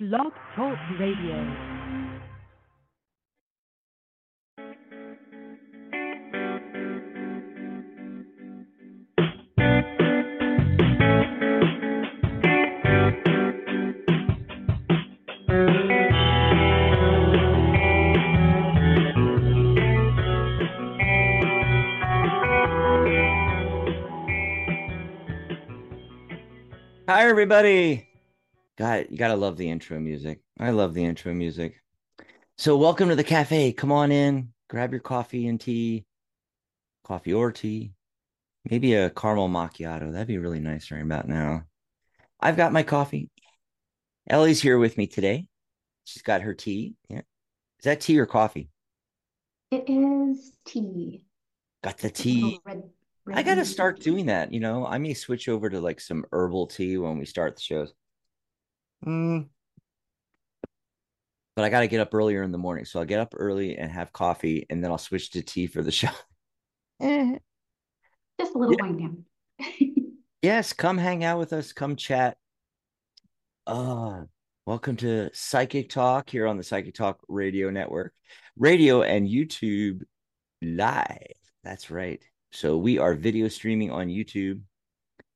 Blog Talk Radio. Hi, everybody. God, you gotta love the intro music. I love the intro music. So, welcome to the cafe. Come on in, grab your coffee and tea, coffee or tea, maybe a caramel macchiato. That'd be really nice right about now. I've got my coffee. Ellie's here with me today. She's got her tea. Yeah. Is that tea or coffee? It is tea. Got the It's a little tea. red, I gotta start tea. doing that. You know, I may switch over to like some herbal tea when we start the shows. Mm, but I got to get up earlier in the morning. So I'll get up early and have coffee, and then I'll switch to tea for the show. Eh, Just a little yeah. wind down. Yes, come hang out with us. Come chat. Uh, welcome to Psychic Talk here on the Psychic Talk Radio Network, radio and YouTube live. That's right. So we are video streaming on YouTube,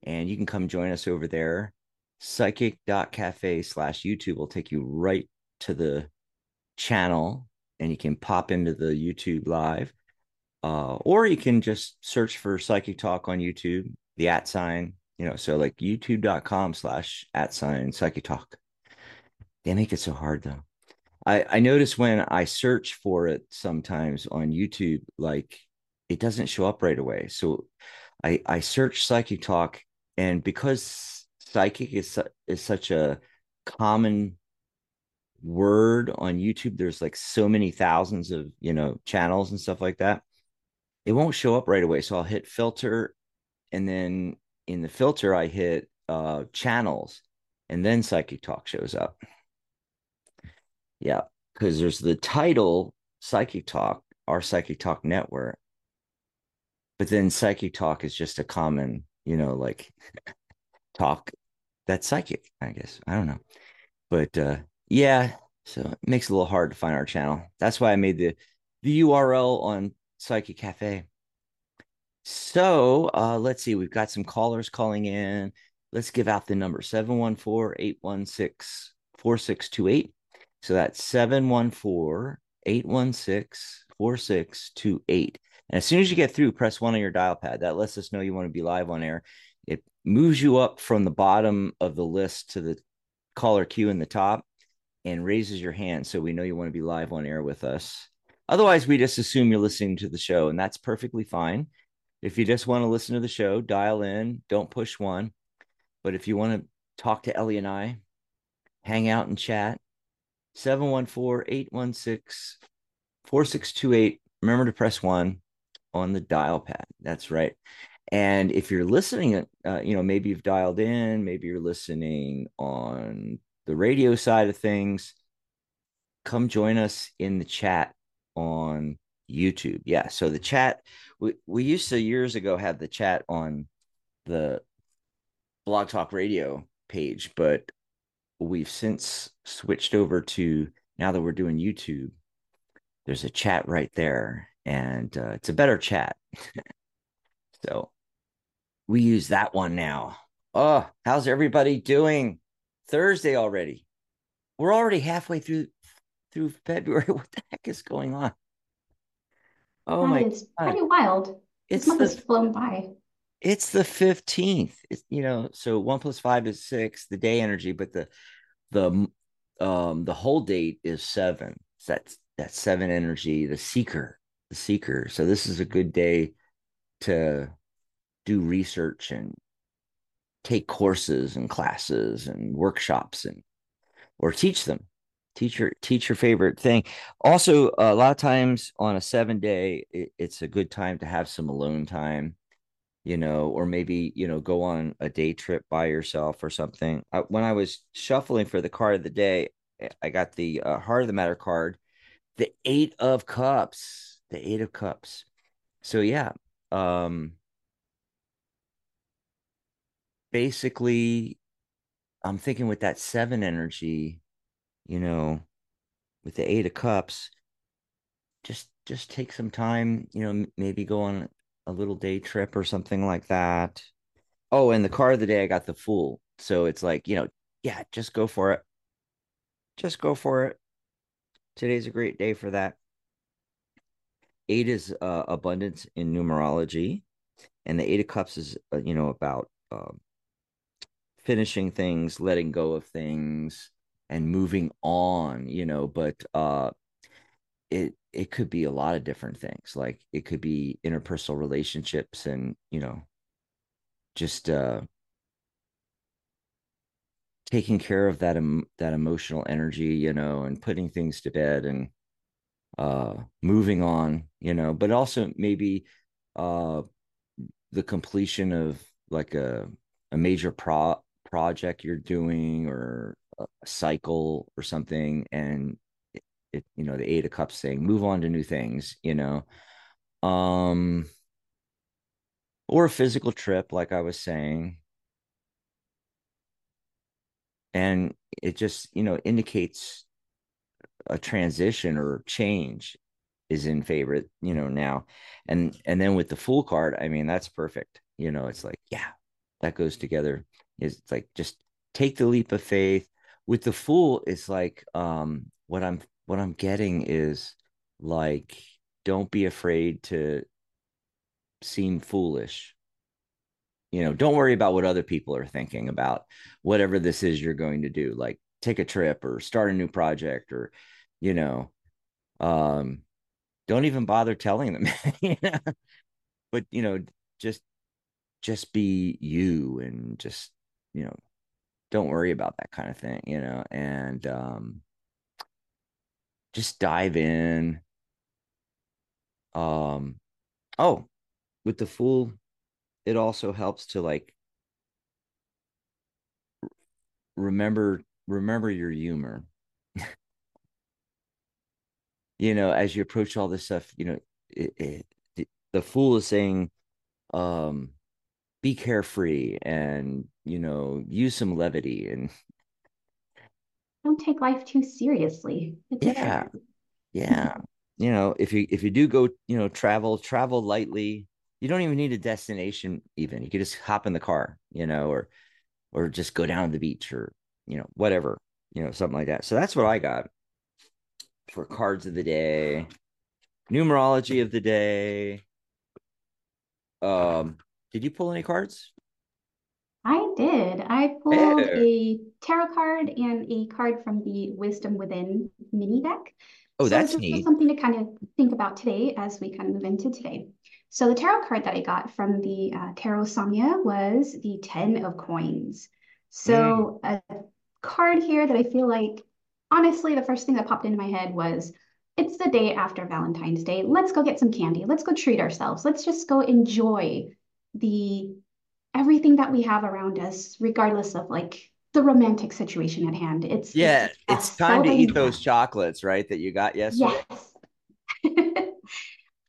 and you can come join us over there. Psychic.cafe slash YouTube will take you right to the channel, and you can pop into the YouTube live. uh, or you can just search for psychic talk on youtube the at sign you know so like youtube.com slash at sign psychic talk. They make it so hard though. I i notice when i search for it sometimes on youtube like it doesn't show up right away. So i i search psychic talk and because psychic is is such a common word on youtube there's like so many thousands of you know channels and stuff like that it won't show up right away. So I'll hit filter and then in the filter I hit uh channels and then Psychic Talk shows up. Yeah, because there's the title Psychic Talk, our Psychic Talk network, but then Psychic Talk is just a common, you know, like talk that's psychic, I guess. I don't know. But uh yeah, so it makes it a little hard to find our channel. That's why I made the the URL on Psychic Cafe. So uh, let's see. We've got some callers calling in. Let's give out the number 714 816 4628. So that's 714 816 4628. And as soon as you get through, press one on your dial pad. That lets us know you want to be live on air. Moves you up from the bottom of the list to the caller queue in the top and raises your hand so we know you want to be live on air with us. Otherwise, we just assume you're listening to the show, and that's perfectly fine. If you just want to listen to the show, dial in, don't push one. But if you want to talk to Ellie and I, hang out and chat, 714 816 4628. Remember to press one on the dial pad. That's right. And if you're listening, uh, you know, maybe you've dialed in, maybe you're listening on the radio side of things, come join us in the chat on YouTube. Yeah. So the chat, we, we used to years ago have the chat on the Blog Talk Radio page, but we've since switched over to now that we're doing YouTube, there's a chat right there, and uh, it's a better chat. so we use that one now. Oh, how's everybody doing? Thursday already. We're already halfway through through February. What the heck is going on? Oh That my is God. pretty wild. This It's month has the flown by. it's the 15th. It's you know, so one plus five is six, the day energy, but the the um the whole date is seven. So that's that's seven energy, the seeker, the seeker. So this is a good day to do research and take courses and classes and workshops and or teach them. Teach your teach your favorite thing. Also, a lot of times on a seven day, it, it's a good time to have some alone time you know, or maybe, you know, go on a day trip by yourself or something. I, when I was shuffling for the card of the day, I got the uh, Heart of the Matter card, the Eight of Cups, the Eight of Cups. So, yeah, um, basically, I'm thinking with that seven energy, you know, with the eight of cups, just just take some time, you know, maybe go on a little day trip or something like that. Oh, and the card of the day, I got the fool. So it's like, you know, yeah, just go for it. Just go for it. Today's a great day for that. Eight is uh, abundance in numerology, and the Eight of Cups is, uh, you know, about uh, finishing things, letting go of things, and moving on. You know, but uh, it it could be a lot of different things. Like it could be interpersonal relationships, and you know, just uh, taking care of that um, that emotional energy, you know, and putting things to bed and uh moving on, you know, but also maybe uh the completion of like a a major pro project you're doing or a cycle or something and it, it you know the eight of cups saying move on to new things you know? Um or a physical trip like i was saying. And it just you know indicates a transition or change is in favor you know now. And and then with the fool card i mean that's perfect. You know it's like yeah that goes together it's like just take the leap of faith. With the fool it's like um what i'm what i'm getting is like don't be afraid to seem foolish. You know don't worry about what other people are thinking about whatever this is you're going to do like take a trip or start a new project or you know um don't even bother telling them but you know just just be you and just you know don't worry about that kind of thing you know and um just dive in. Um oh with the fool it also helps to like remember remember your humor. You know as you approach all this stuff you know it, it, the fool is saying um be carefree and you know use some levity and don't take life too seriously. It's yeah. yeah. You know if you if you do go you know travel travel lightly. You don't even need a destination even. You could just hop in the car you know or or just go down to the beach or you know whatever you know something like that. So that's what i got for cards of the day numerology of the day. Um did you pull any cards I did. I pulled a tarot card and a card from the Wisdom Within mini deck. Oh, so that's neat. Something to kind of think about today as we kind of move into today. So the tarot card that I got from the uh, Tarot Samya was the Ten of Coins. So mm. a card here that I feel like, honestly, the first thing that popped into my head was, it's the day after Valentine's Day. Let's go get some candy. Let's go treat ourselves. Let's just go enjoy the everything that we have around us, regardless of like the romantic situation at hand. It's yeah, it's, it's time to eat those chocolates, right? That you got yesterday. Yes.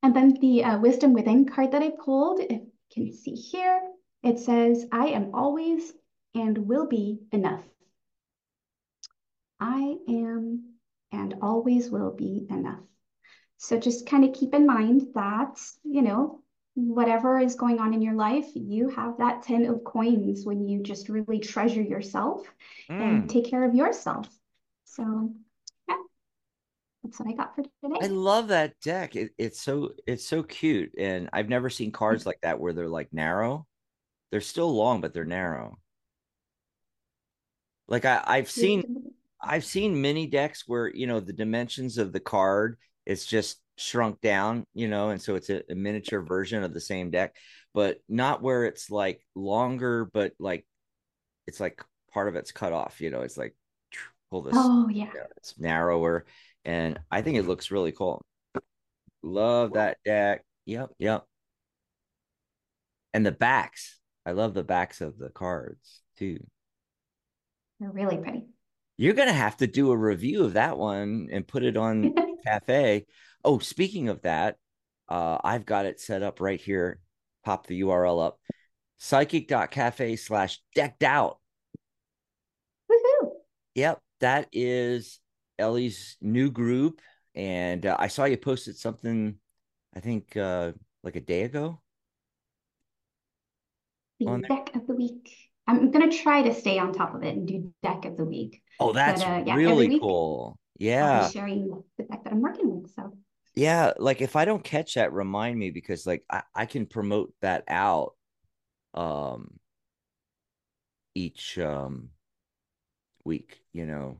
And then the uh, Wisdom Within card that I pulled, if you can see here, it says, I am always and will be enough. I am and always will be enough. So just kind of keep in mind that, you know, whatever is going on in your life, you have that 10 of coins when you just really treasure yourself mm. and take care of yourself. So yeah, that's what I got for today. I love that deck. It, it's so it's so cute, and I've never seen cards like that where they're like narrow. They're still long, but they're narrow. Like I, I've seen, I've seen mini decks where you know the dimensions of the card it's just shrunk down, you know, and so it's a, a miniature version of the same deck, but not where it's like longer, but like it's like part of it's cut off. You know, it's like pull this. Oh yeah, you know, it's narrower and I think it looks really cool. Love that deck. Yep, yep. And the backs. I love the backs of the cards too. They're really pretty. You're gonna have to do a review of that one and put it on cafe. Oh, speaking of that, uh, I've got it set up right here. Pop the URL up. Psychic.cafe slash decked out. Woohoo. Yep. That is Ellie's new group, and uh, I saw you posted something. I think uh, like a day ago. The deck of the week. I'm gonna try to stay on top of it and do deck of the week. Oh, that's uh, yeah, really cool. I'll Yeah, be sharing the deck that I'm working with. So yeah. Like if I don't catch that, remind me because like I, I can promote that out um each um week. You know,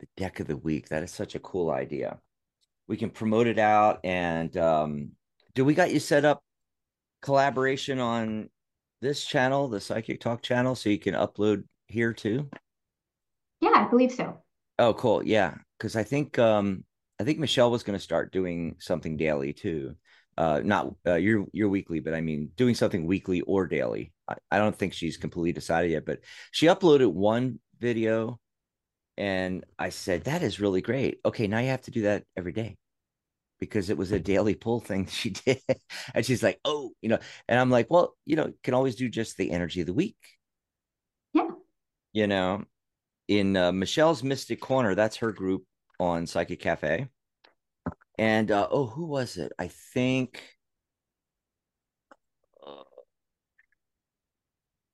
the deck of the week. That is such a cool idea. We can promote it out, and um, do we got you set up collaboration on this channel, the Psychic Talk channel, so you can upload here too? yeah, I believe so. Oh, cool. Yeah, because I think um I think Michelle was going to start doing something daily too. Uh, not uh, your your weekly, but I mean doing something weekly or daily. I, I don't think she's completely decided yet, but she uploaded one video, and I said that is really great. Okay, now you have to do that every day because it was a daily pull thing she did, and she's like, oh, you know, and I'm like, well, you know, can always do just the energy of the week, Yeah. you know, in uh, Michelle's Mystic Corner. That's her group on Psychic Cafe. And uh, oh, who was it? I think uh,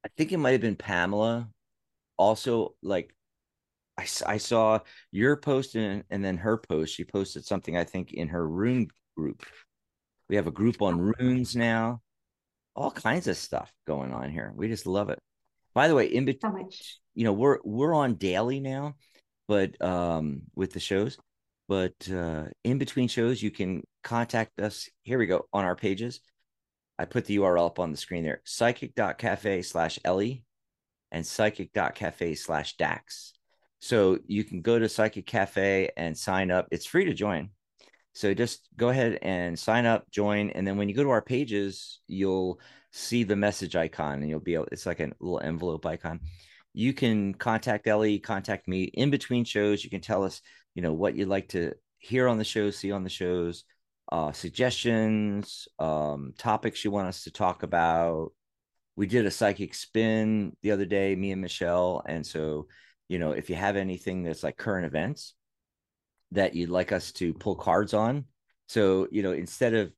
I think it might have been Pamela. Also, like I, I saw your post and, and then her post. She posted something I think in her rune group. We have a group on runes now. All kinds of stuff going on here. We just love it. By the way, in between So you know we're we're on daily now but um with the shows but uh in between shows you can contact us here we go on our pages i put the url up on the screen there psychic.cafe slash ellie and psychic.cafe slash dax so you can go to psychic cafe and sign up it's free to join so just go ahead and sign up, join, and then when you go to our pages, you'll see the message icon, and you'll be able. It's like a little envelope icon. You can contact Ellie, contact me in between shows. You can tell us, you know, what you'd like to hear on the show, see on the shows, uh, suggestions, um, topics you want us to talk about. We did a psychic spin the other day, me and Michelle, and so you know, if you have anything that's like current events that you'd like us to pull cards on. So, you know, instead of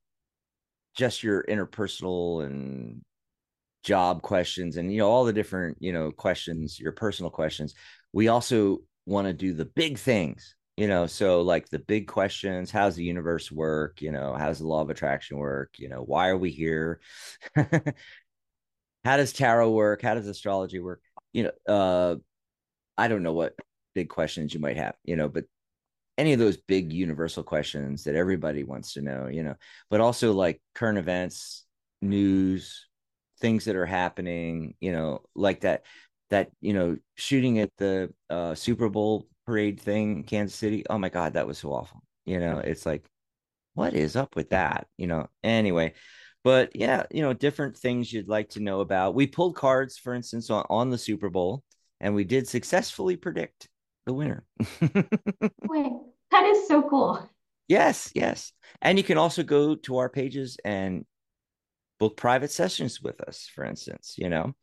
just your interpersonal and job questions and, you know, all the different, you know, questions, your personal questions, we also want to do the big things, you know, so like the big questions, how's the universe work? You know, how's the law of attraction work? You know, why are we here? How does tarot work? How does astrology work? You know, uh, I don't know what big questions you might have, you know, but any of those big universal questions that everybody wants to know, you know, but also like current events, news, things that are happening, you know, like that that, you know, shooting at the uh Super Bowl parade thing in Kansas City. Oh my God, that was so awful. You know, it's like, what is up with that? You know, anyway. But yeah, you know, different things you'd like to know about. We pulled cards, for instance, on, on the Super Bowl, and we did successfully predict the winner. Wait, that is so cool. Yes, yes. And you can also go to our pages and book private sessions with us, for instance, you know.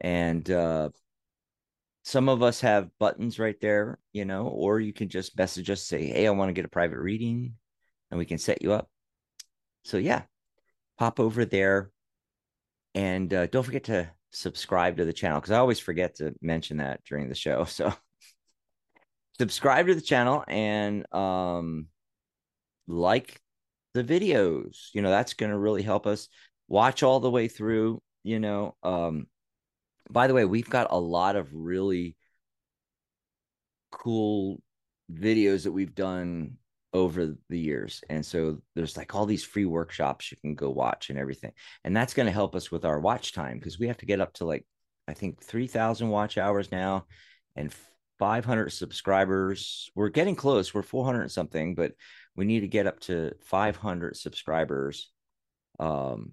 And uh some of us have buttons right there, you know, or you can just message us, say, Hey, I want to get a private reading, and we can set you up. So yeah, pop over there and uh, don't forget to subscribe to the channel because I always forget to mention that during the show. So subscribe to the channel and um like the videos. You know, that's going to really help us watch all the way through, you know. Um by the way, we've got a lot of really cool videos that we've done over the years. And so there's like all these free workshops you can go watch and everything. And that's going to help us with our watch time because we have to get up to like I think 3000 watch hours now and 500 subscribers. We're getting close. We're 400 something, but we need to get up to 500 subscribers um,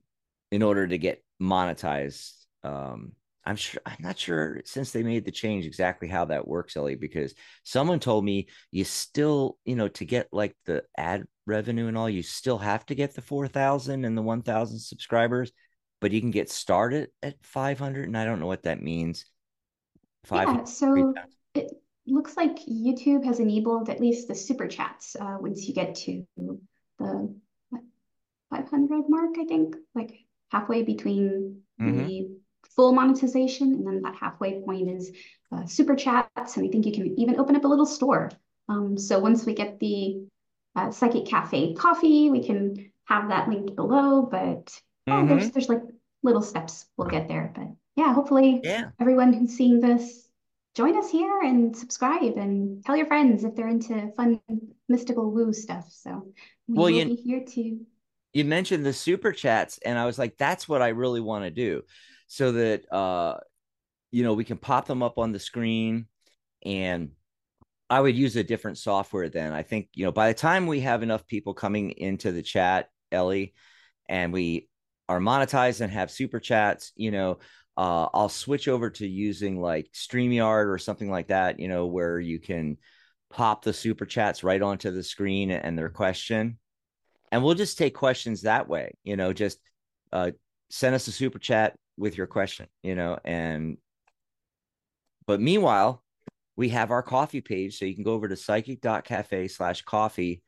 in order to get monetized. Um, I'm sure I'm not sure since they made the change exactly how that works, Ellie, because someone told me you still, you know, to get like the ad revenue and all, you still have to get the 4,000 and the 1,000 subscribers, but you can get started at 500. And I don't know what that means. Yeah, 500, so it, looks like YouTube has enabled at least the super chats uh, once you get to the 500 mark, I think, like halfway between Mhm. the full monetization and then that halfway point is uh, super chats. And I think you can even open up a little store. Um, so once we get the uh, Psychic Cafe coffee, we can have that linked below. But yeah, Mhm. there's there's like little steps we'll get there. But yeah, hopefully Yeah. everyone who's seeing this, join us here and subscribe and tell your friends if they're into fun mystical woo stuff. So we Well, will you- be here to you mentioned the super chats and i was like that's what i really want to do. So that uh you know we can pop them up on the screen and i would use a different software then. I think you know by the time we have enough people coming into the chat ellie and we are monetized and have super chats you know uh i'll switch over to using like streamyard or something like that you know where you can pop the super chats right onto the screen and their question and we'll just take questions that way you know just uh send us a super chat with your question you know and but meanwhile we have our coffee page so you can go over to psychic.cafe slash coffee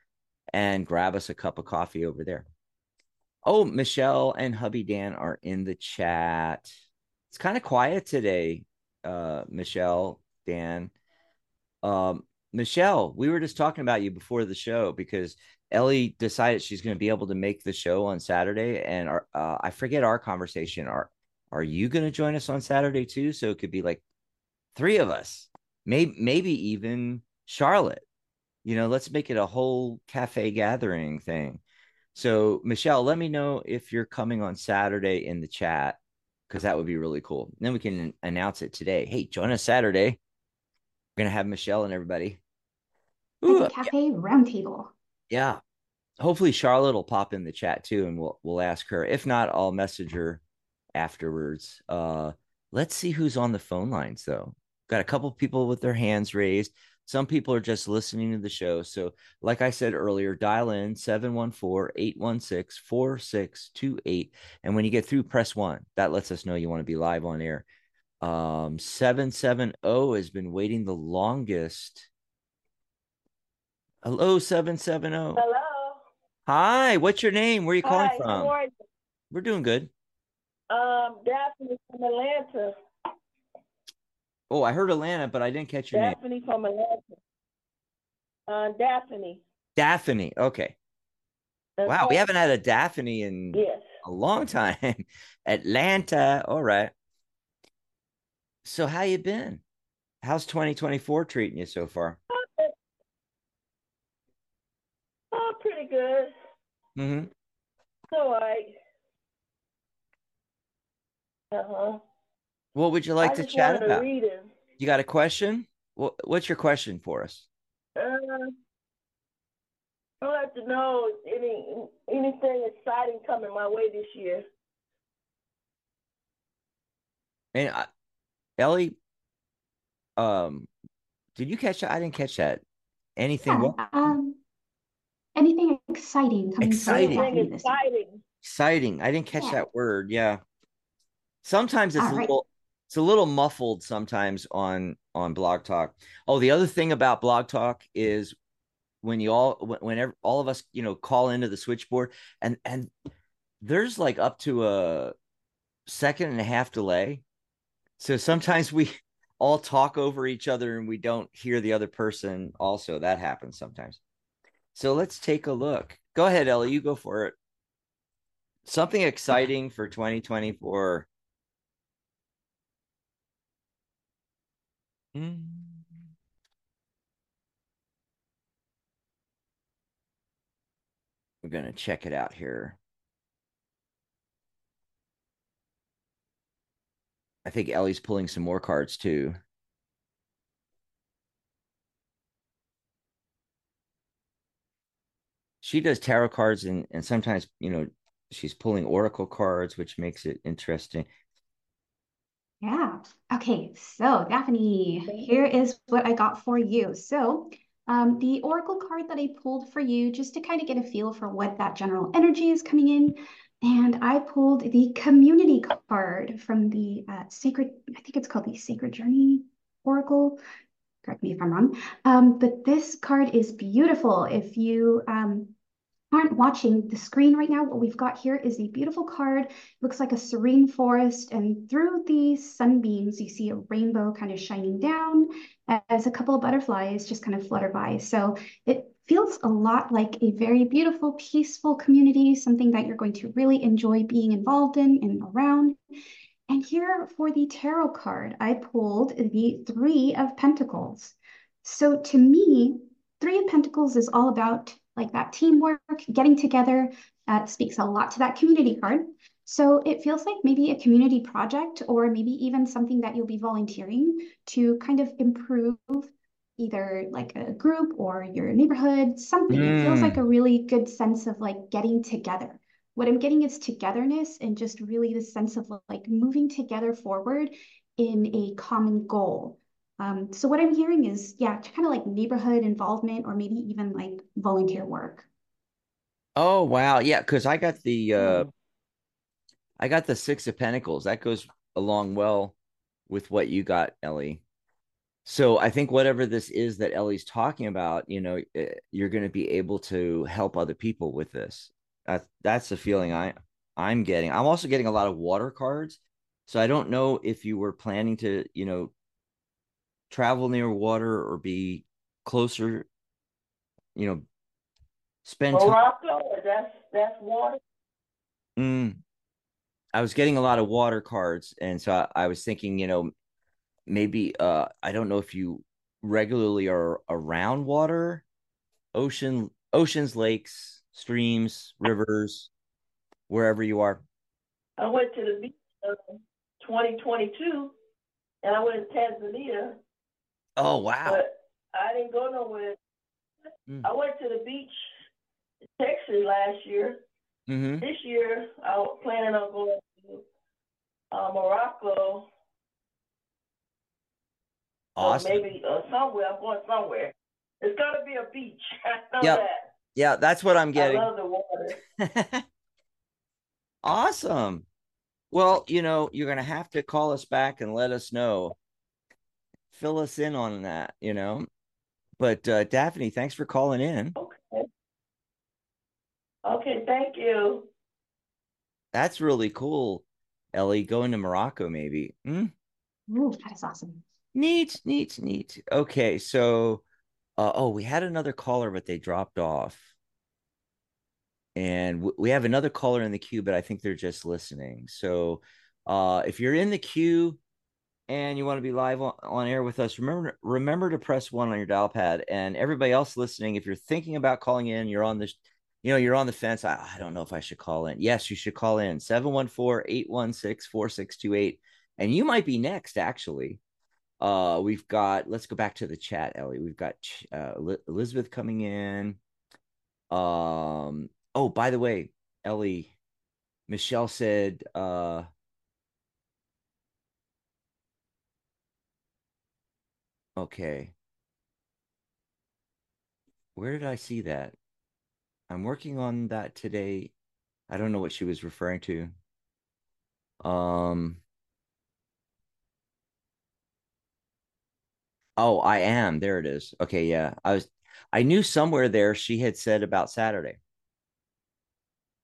and grab us a cup of coffee over there. Oh michelle and hubby dan are in the chat. It's kind of quiet today uh michelle dan. Um michelle we were just talking about you before the show because Ellie decided she's going to be able to make the show on Saturday, and our, uh, I forget our conversation. Are are you going to join us on Saturday too? So it could be like three of us, maybe maybe even Charlotte. You know, let's make it a whole cafe gathering thing. So Michelle, let me know if you're coming on Saturday in the chat because that would be really cool. then we can announce it today. Hey, join us Saturday. We're gonna have Michelle and everybody. Ooh, Psychic Cafe Roundtable. Yeah. Hopefully Charlotte will pop in the chat too and we'll we'll ask her. If not, I'll message her afterwards. Uh let's see who's on the phone lines though. Got a couple people with their hands raised. Some people are just listening to the show. So, like I said earlier, dial in 714-816-4628 and when you get through press 1. That lets us know you want to be live on air. Um 770 has been waiting the longest. Hello 770. Hello. Hi, what's your name? Where are you calling from? how are you? We're doing good. Um, Daphne from Atlanta. Oh, I heard Atlanta, but I didn't catch your name. Daphne from Atlanta. Uh, Daphne. Daphne. Okay. Wow, we haven't had a Daphne in Yes. a long time. Atlanta. All right. So how you been? How's 2024 treating you so far? Oh, pretty good. Mm-hmm. It's all right. Uh huh. What would you like I to just chat about? to read it. You got a question? What What's your question for us? Uh, I'd like to know any anything exciting coming my way this year. And I, Ellie, um, did you catch that? I didn't catch that. Anything? Yeah, um, anything exciting coming Exciting. from Anything this year? exciting. Exciting. I didn't catch Yeah. that word. Yeah. Sometimes it's All a right. little it's a little muffled sometimes on on Blog Talk. Oh, the other thing about Blog Talk is when you all whenever all of us, you know, call into the switchboard and and there's like up to a second and a half delay. So sometimes we all talk over each other and we don't hear the other person also. That happens sometimes. So let's take a look. Go ahead, Ellie, you go for it. Something exciting for 2024. Mm. We're going to check it out here. I think Ellie's pulling some more cards too. She does tarot cards and, and sometimes, you know, she's pulling oracle cards, which makes it interesting. Yeah. Okay. So, Daphne, here is what I got for you. So, um, the Oracle card that I pulled for you, just to kind of get a feel for what that general energy is coming in. And I pulled the community card from the uh, Sacred, I think it's called the Sacred Journey Oracle correct me if I'm wrong. Um, but this card is beautiful. If you um, aren't watching the screen right now, what we've got here is a beautiful card. Looks like a serene forest, and through the sunbeams, you see a rainbow kind of shining down as a couple of butterflies just kind of flutter by. So it feels a lot like a very beautiful, peaceful community, something that you're going to really enjoy being involved in and around. And here for the tarot card, I pulled the Three of Pentacles. So to me, Three of Pentacles is all about like that teamwork, getting together. Uh, speaks a lot to that community card. So it feels like maybe a community project or maybe even something that you'll be volunteering to kind of improve either like a group or your neighborhood, something. Mm. It feels like a really good sense of like getting together. What I'm getting is togetherness and just really the sense of like moving together forward in a common goal. Um, so what I'm hearing is, yeah, kind of like neighborhood involvement or maybe even like volunteer work. Oh wow, yeah, because I got the uh I got the six of pentacles. That goes along well with what you got, Ellie. So I think whatever this is that Ellie's talking about, you know, eh, you're going to be able to help other people with this. That that's the feeling I I'm getting. I'm also getting a lot of water cards. So I don't know if you were planning to, you know, travel near water or be closer, you know, spend Morocco, time. that's that's water. Mm. I was getting a lot of water cards, and so I, I was thinking, you know, maybe uh I don't know if you regularly are around water, ocean, oceans, lakes, streams, rivers, wherever you are. I went to the beach in 2022, and I went to Tanzania Oh wow! But I didn't go nowhere. Mm. I went to the beach, in Texas last year. Mm-hmm. This year, I was planning on going to uh, Morocco. Awesome. Or maybe uh, somewhere. I'm going somewhere. It's got to be a beach. I know yep. that. Yeah, that's what I'm getting. I love the water. awesome. Well, you know, you're going to have to call us back and let us know fill us in on that, you know. But uh, Daphne, thanks for calling in. Okay. Okay, thank you. That's really cool, Ellie. Going to Morocco, maybe. Hmm? Ooh, that is awesome. Neat, neat, neat. Okay, so uh, oh, we had another caller, but they dropped off. And w- we have another caller in the queue, but I think they're just listening. So uh, if you're in the queue, and you want to be live on, on, air with us, remember remember to press one on your dial pad. And everybody else listening, if you're thinking about calling in, you're on this, you know, you're on the fence. I, I don't know if I should call in. Yes, you should call in 714-816-4628. And you might be next, actually. Uh, we've got, let's go back to the chat, Ellie. We've got uh, Elizabeth coming in. Um, oh, by the way, Ellie, Michelle said, uh, Okay. Where did I see that? I'm working on that today. I don't know what she was referring to. Um Oh, I am. There it is. Okay, yeah. I was I knew somewhere there she had said about Saturday.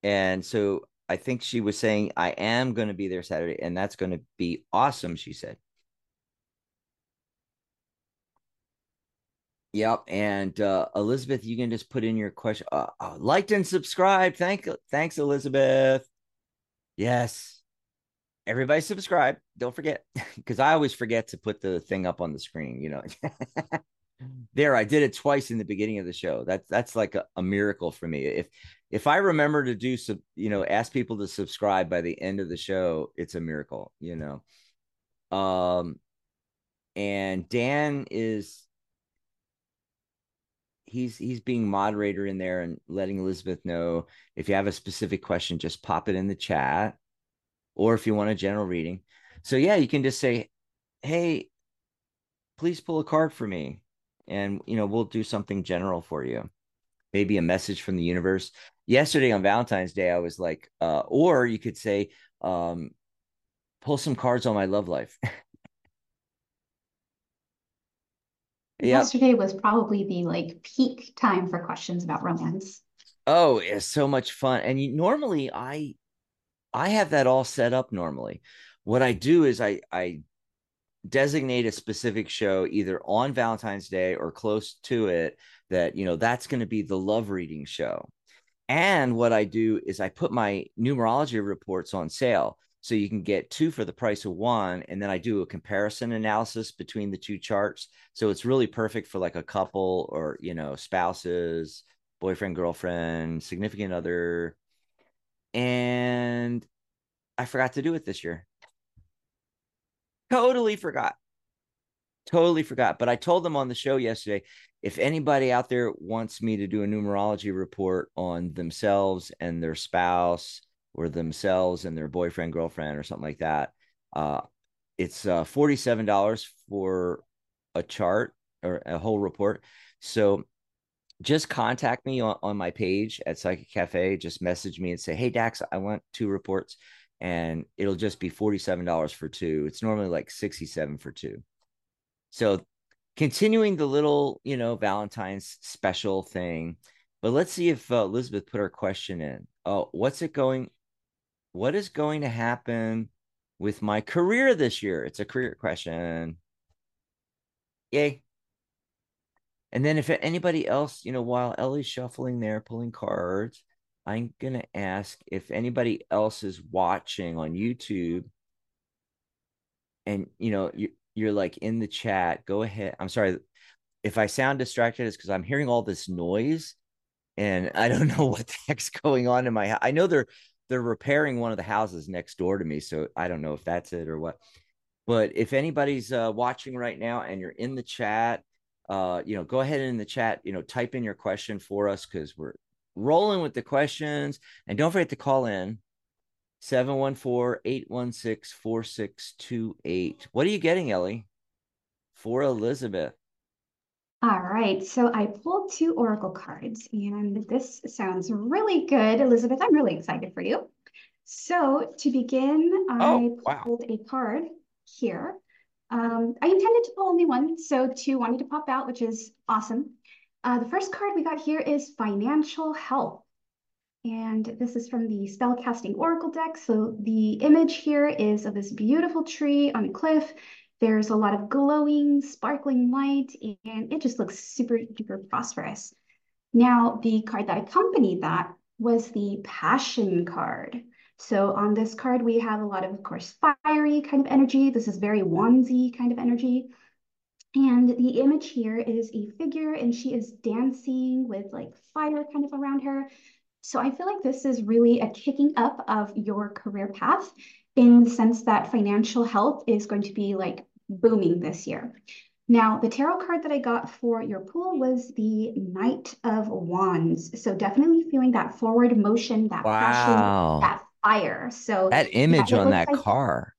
And so I think she was saying I am going to be there Saturday and that's going to be awesome, she said. Yep. And uh, Elizabeth, you can just put in your question. Uh, uh, liked and subscribed. Thank, thanks, Elizabeth. Yes. Everybody subscribe. Don't forget, because I always forget to put the thing up on the screen. You know, there I did it twice in the beginning of the show. That's that's like a, a miracle for me. If if I remember to do some, you know, ask people to subscribe by the end of the show, it's a miracle. You know, um, and Dan is he's he's being moderator in there and letting Elizabeth know if you have a specific question, just pop it in the chat, or if you want a general reading. So yeah, you can just say, "Hey, please pull a card for me," and you know we'll do something general for you. Maybe a message from the universe. Yesterday on Valentine's Day, I was like, uh, or you could say, um, "Pull some cards on my love life." Yep. Yesterday was probably the like peak time for questions about romance. Oh, it's so much fun. And you, normally I I have that all set up normally. What I do is I I designate a specific show either on Valentine's Day or close to it that you know that's going to be the love reading show. And what I do is I put my numerology reports on sale. So you can get two for the price of one. And then I do a comparison analysis between the two charts. So it's really perfect for like a couple or, you know, spouses, boyfriend, girlfriend, significant other. And I forgot to do it this year. Totally forgot. Totally forgot. But I told them on the show yesterday if anybody out there wants me to do a numerology report on themselves and their spouse or themselves and their boyfriend, girlfriend, or something like that, uh, it's uh, $47 for a chart or a whole report. So just contact me on, on my page at Psychic Cafe. Just message me and say, Hey, Dax, I want two reports. And it'll just be $47 for two. It's normally like 67 for two. So continuing the little, you know, Valentine's special thing. But let's see if uh, Elizabeth put her question in. Oh, what's it going? What is going to happen with my career this year? It's a career question. Yay. And then if anybody else, you know, while Ellie's shuffling there, pulling cards, I'm going to ask if anybody else is watching on YouTube and, you know, you, you're like in the chat, go ahead. I'm sorry if I sound distracted, it's because I'm hearing all this noise and I don't know what the heck's going on in my house. I know they're they're repairing one of the houses next door to me, so I don't know if that's it or what. But if anybody's uh, watching right now and you're in the chat, uh, you know, go ahead in the chat, you know, type in your question for us because we're rolling with the questions. And don't forget to call in 714-816-4628. What are you getting, Ellie? For Elizabeth. All right, so I pulled two oracle cards, and this sounds really good. Elizabeth, I'm really excited for you. So to begin, I Oh, wow. pulled a card here. Um, I intended to pull only one, so two wanted to pop out, which is awesome. Uh, the first card we got here is financial health. And this is from the Spellcasting Oracle deck. So the image here is of this beautiful tree on a cliff. There's a lot of glowing, sparkling light, and it just looks super, super prosperous. Now, the card that accompanied that was the Passion card. So on this card, we have a lot of, of course, fiery kind of energy. This is very wandsy kind of energy. And the image here is a figure, and she is dancing with like fire kind of around her. So I feel like this is really a kicking up of your career path in the sense that financial health is going to be like booming this year. Now, the tarot card that I got for your pool was the Knight of Wands. So definitely feeling that forward motion, that Wow. passion, that fire. So That image it on that like- car.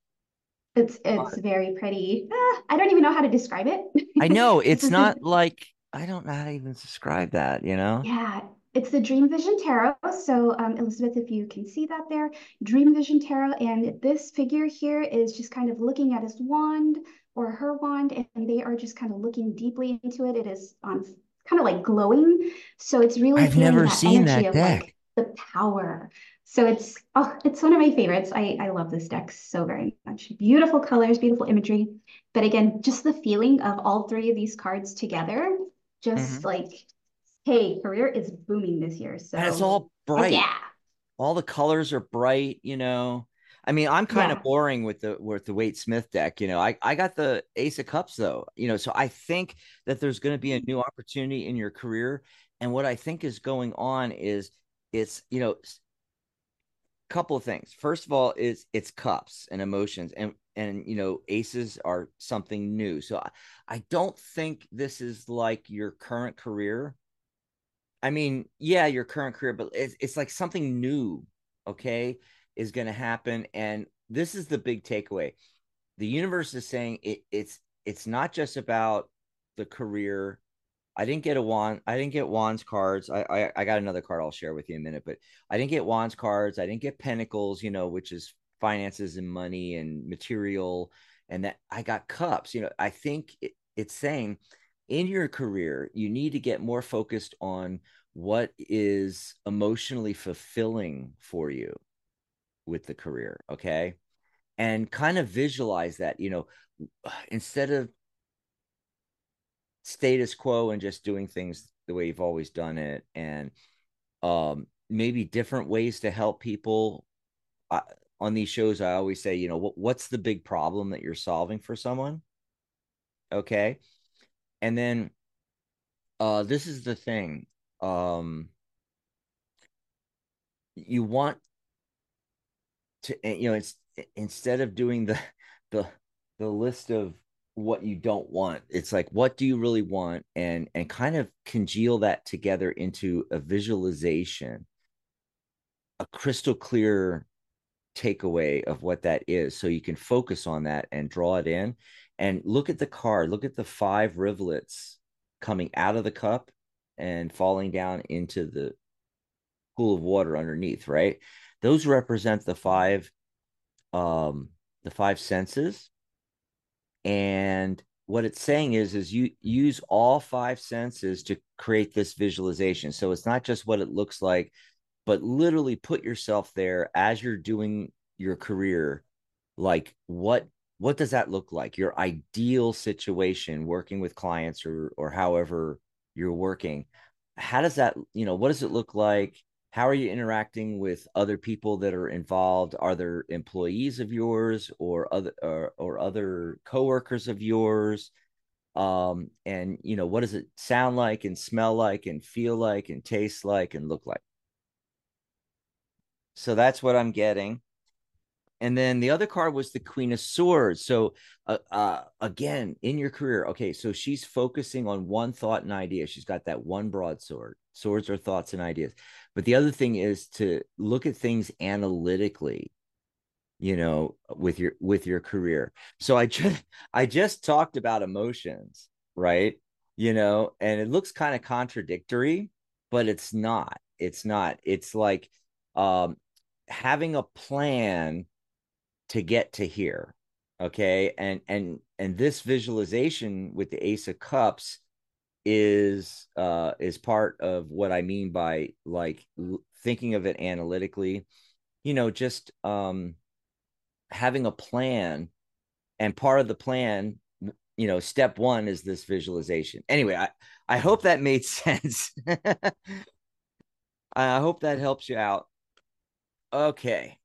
it's it's very pretty. Ah, I don't even know how to describe it. I know it's not like I don't know how to even describe that, you know? Yeah, it's the Dream Vision Tarot. So, um, Elizabeth, if you can see that there, Dream Vision Tarot. And this figure here is just kind of looking at his wand or her wand, and they are just kind of looking deeply into it. It is on kind of like glowing. So it's really I've never that seen that deck. like the power. So it's oh, it's one of my favorites. I I love this deck so very much. Beautiful colors, beautiful imagery. But again, just the feeling of all three of these cards together, just Mhm. like, hey, career is booming this year. So And it's all bright. yeah. All the colors are bright, you know. I mean, I'm kind of boring with the with the Waite Smith deck, you know. I I got the Ace of Cups though, you know, so I think that there's going to be a new opportunity in your career. And what I think is going on is it's, you know, s- couple of things. First of all, is it's cups and emotions and and you know, aces are something new. So I, I don't think this is like your current career. I mean, yeah, your current career, but it's, it's like something new, okay, is going to happen. And this is the big takeaway. The universe is saying it, it's it's not just about the career. I didn't get a wand. I didn't get wands cards. I, I I got another card I'll share with you in a minute, but I didn't get wands cards. I didn't get pentacles, you know, which is finances and money and material. And that I got cups. You know, I think it, it's saying in your career, you need to get more focused on what is emotionally fulfilling for you with the career. Okay. And kind of visualize that, you know, instead of status quo and just doing things the way you've always done it and um maybe different ways to help people I, on these shows i always say you know what, what's the big problem that you're solving for someone okay and then uh this is the thing um you want to eh, you know it's instead of doing the the the list of what you don't want it's like what do you really want? And and kind of congeal that together into a visualization a crystal clear takeaway of what that is. So you can focus on that and draw it in and look at the card look at the five rivulets coming out of the cup and falling down into the pool of water underneath right? Those represent the five um the five senses. And what it's saying is is you use all five senses to create this visualization. So it's not just what it looks like but literally put yourself there as you're doing your career. Like what what does that look like? Your ideal situation working with clients or or however you're working how does that you know what does it look like? How are you interacting with other people that are involved? Are there employees of yours or other or, or other coworkers of yours? Um and you know what does it sound like and smell like and feel like and taste like and look like? So that's what i'm getting and then the other card was the queen of swords. So uh, uh, again in your career okay so she's focusing on one thought and idea. She's got that one broadsword. Swords are thoughts and ideas. But the other thing is to look at things analytically you know with your with your career. So i just i just talked about emotions right? You know and it looks kind of contradictory but it's not. It's not. It's like um having a plan to get to here okay? And and and this visualization with the ace of cups is uh is part of what i mean by like l- thinking of it analytically you know just um having a plan and part of the plan you know step one is this visualization. Anyway i i hope that made sense. I hope that helps you out. Okay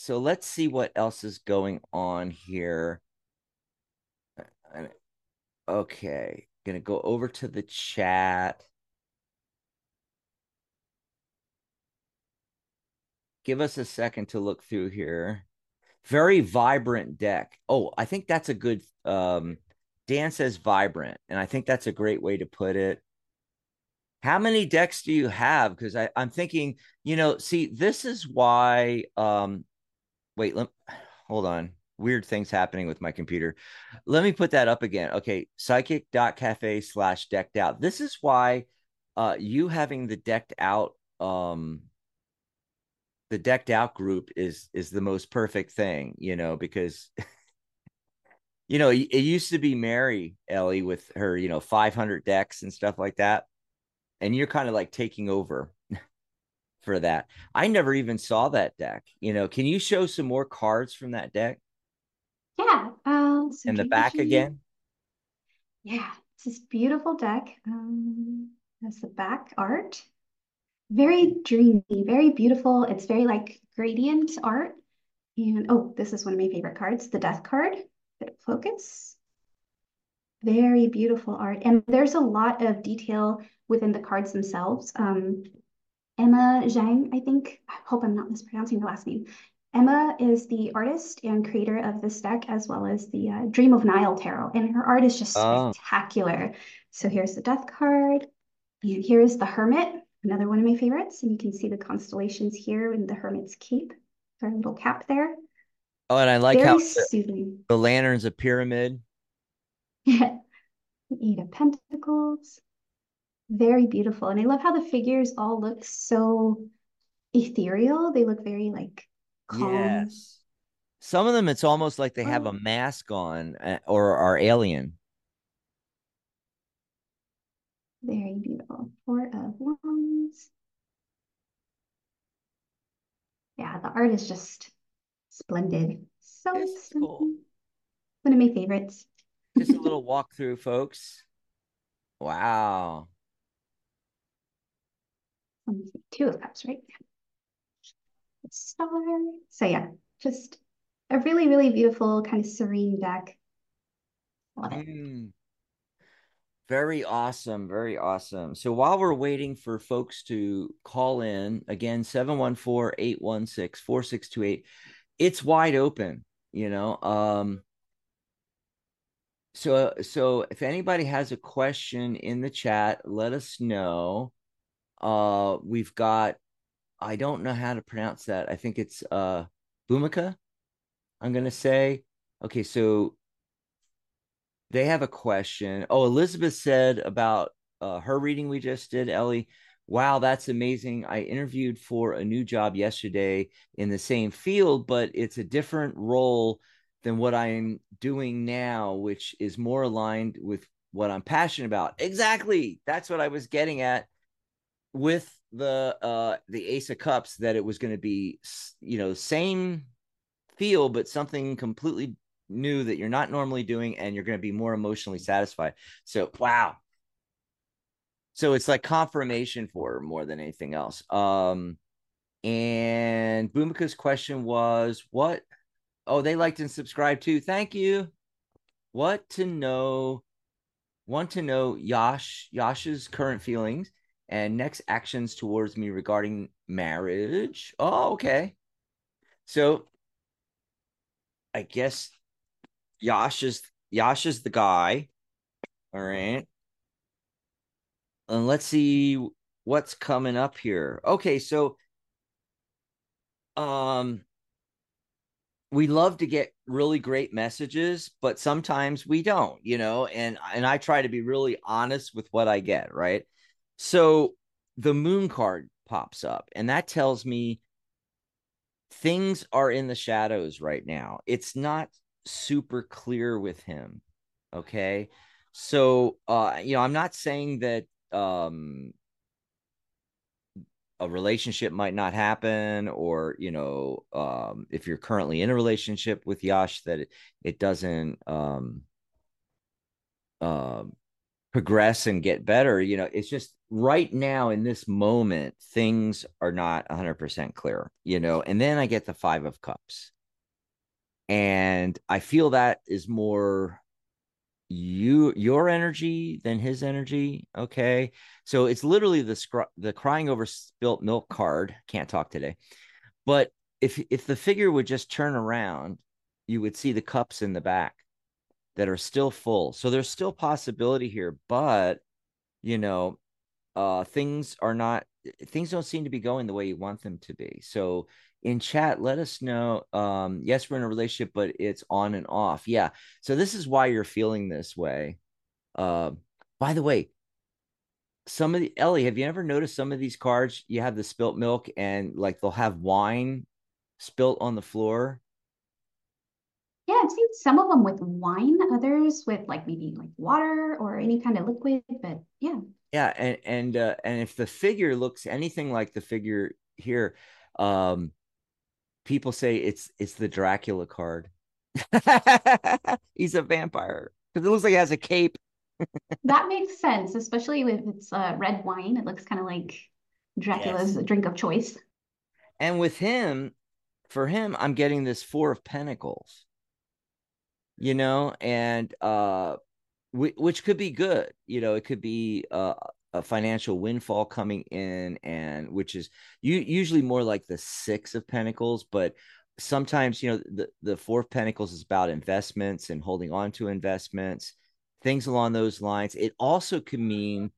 so let's see what else is going on here. Okay, gonna go over to the chat. Give us a second to look through here. Very vibrant deck. Oh, I think that's a good um Dan says vibrant, and I think that's a great way to put it. How many decks do you have? Because I'm thinking, you know, see, this is why um wait, let, hold on. Weird things happening with my computer. Let me put that up again. Okay, psychic.cafe slash decked out. This is why uh you having the decked out um the decked out group is is the most perfect thing, you know, because you know, it used to be Mary Ellie with her, you know, 500 decks and stuff like that. And you're kind of like taking over for that. I never even saw that deck. You know, can you show some more cards from that deck? Yeah. Um, so and the back again? Yeah, it's this beautiful deck. Um, that's the back art. Very dreamy, very beautiful. It's very like gradient art. And oh, this is one of my favorite cards, the death card. Bit of focus. Very beautiful art. And there's a lot of detail within the cards themselves. Um, Emma Zhang, I think. I hope I'm not mispronouncing the last name. Emma is the artist and creator of this deck, as well as the uh, Dream of Nile Tarot, and her art is just oh. spectacular. So here's the Death card, and here is the Hermit, another one of my favorites. And you can see the constellations here in the Hermit's cape, her little cap there. Oh, and I like Very how the, the lantern's a pyramid. Yeah, Eight of Pentacles very beautiful. And I love how the figures all look so ethereal. They look very like calm. Yes. Some of them, it's almost like they have a mask on uh, or are alien. Very beautiful. Four of Wands. Yeah, the art is just splendid. So It's cool. One of my favorites. Just a little walkthrough, folks. Wow. Um, Two of Cups, right? Star. So yeah, just a really, really beautiful, kind of serene deck. Love it. Mm. Very awesome. Very awesome. So while we're waiting for folks to call in, again, 714 816 4628, it's wide open, you know. Um, so so if anybody has a question in the chat, let us know. Uh, we've got I don't know how to pronounce that. I think it's uh Bhumika. I'm gonna say. Okay, so they have a question. Oh, Elizabeth said about uh, her reading we just did, Ellie. Wow, that's amazing. I interviewed for a new job yesterday in the same field, but it's a different role than what I'm doing now, which is more aligned with what I'm passionate about. Exactly. That's what I was getting at with the uh the ace of cups that it was going to be you know same feel but something completely new that you're not normally doing and you're going to be more emotionally satisfied. So wow. So it's like confirmation for her more than anything else. Um and Bhumika's question was what? Oh they liked and subscribed too. Thank you. What to know want to know Yash Yash's current feelings and next actions towards me regarding marriage. Oh, okay. So I guess Yash is Yash is the guy. All right. And let's see what's coming up here. Okay, so um we love to get really great messages, but sometimes we don't, you know, and and I try to be really honest with what I get, right? So the moon card pops up, and that tells me things are in the shadows right now. It's not super clear with him. Okay. So uh, you know, I'm not saying that um a relationship might not happen or you know um if you're currently in a relationship with yash that it, it doesn't um um progress and get better you know it's just right now in this moment things are not 100% clear you know and then i get the 5 of cups. And i feel that is more you your energy than his energy okay? So it's literally the scr- the crying over spilt milk card can't talk today. But if if the figure would just turn around you would see the cups in the back that are still full. So there's still possibility here but you know uh things are not things don't seem to be going the way you want them to be. So in chat let us know um yes we're in a relationship but it's on and off. Yeah. So this is why you're feeling this way. Uh by the way some of the ellie have you ever noticed some of these cards you have the spilt milk and like they'll have wine spilt on the floor Yeah, I've seen some of them with wine, others with like maybe like water or any kind of liquid, but yeah. yeah and and uh and if the figure looks anything like the figure here um people say it's it's the dracula card he's a vampire because it looks like he has a cape That makes sense, especially with it's uh, red wine. It looks kind of like Dracula's Yes. drink of choice. and with him for him i'm getting this four of pentacles you know and uh whi- which could be good you know it could be uh, a financial windfall coming in and which is usually more like the six of pentacles but sometimes you know the the four of pentacles is about investments and holding on to investments things along those lines. It also could mean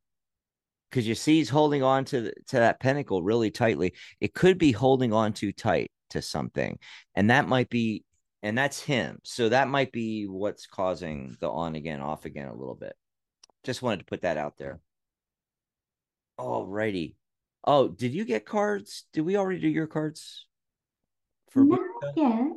because you see he's holding on to the, to that pentacle really tightly it could be holding on too tight to something and that might be and that's him so that might be what's causing the on again off again a little bit just wanted to put that out there all righty oh did you get cards did we already do your cards for Not Buddha? yet.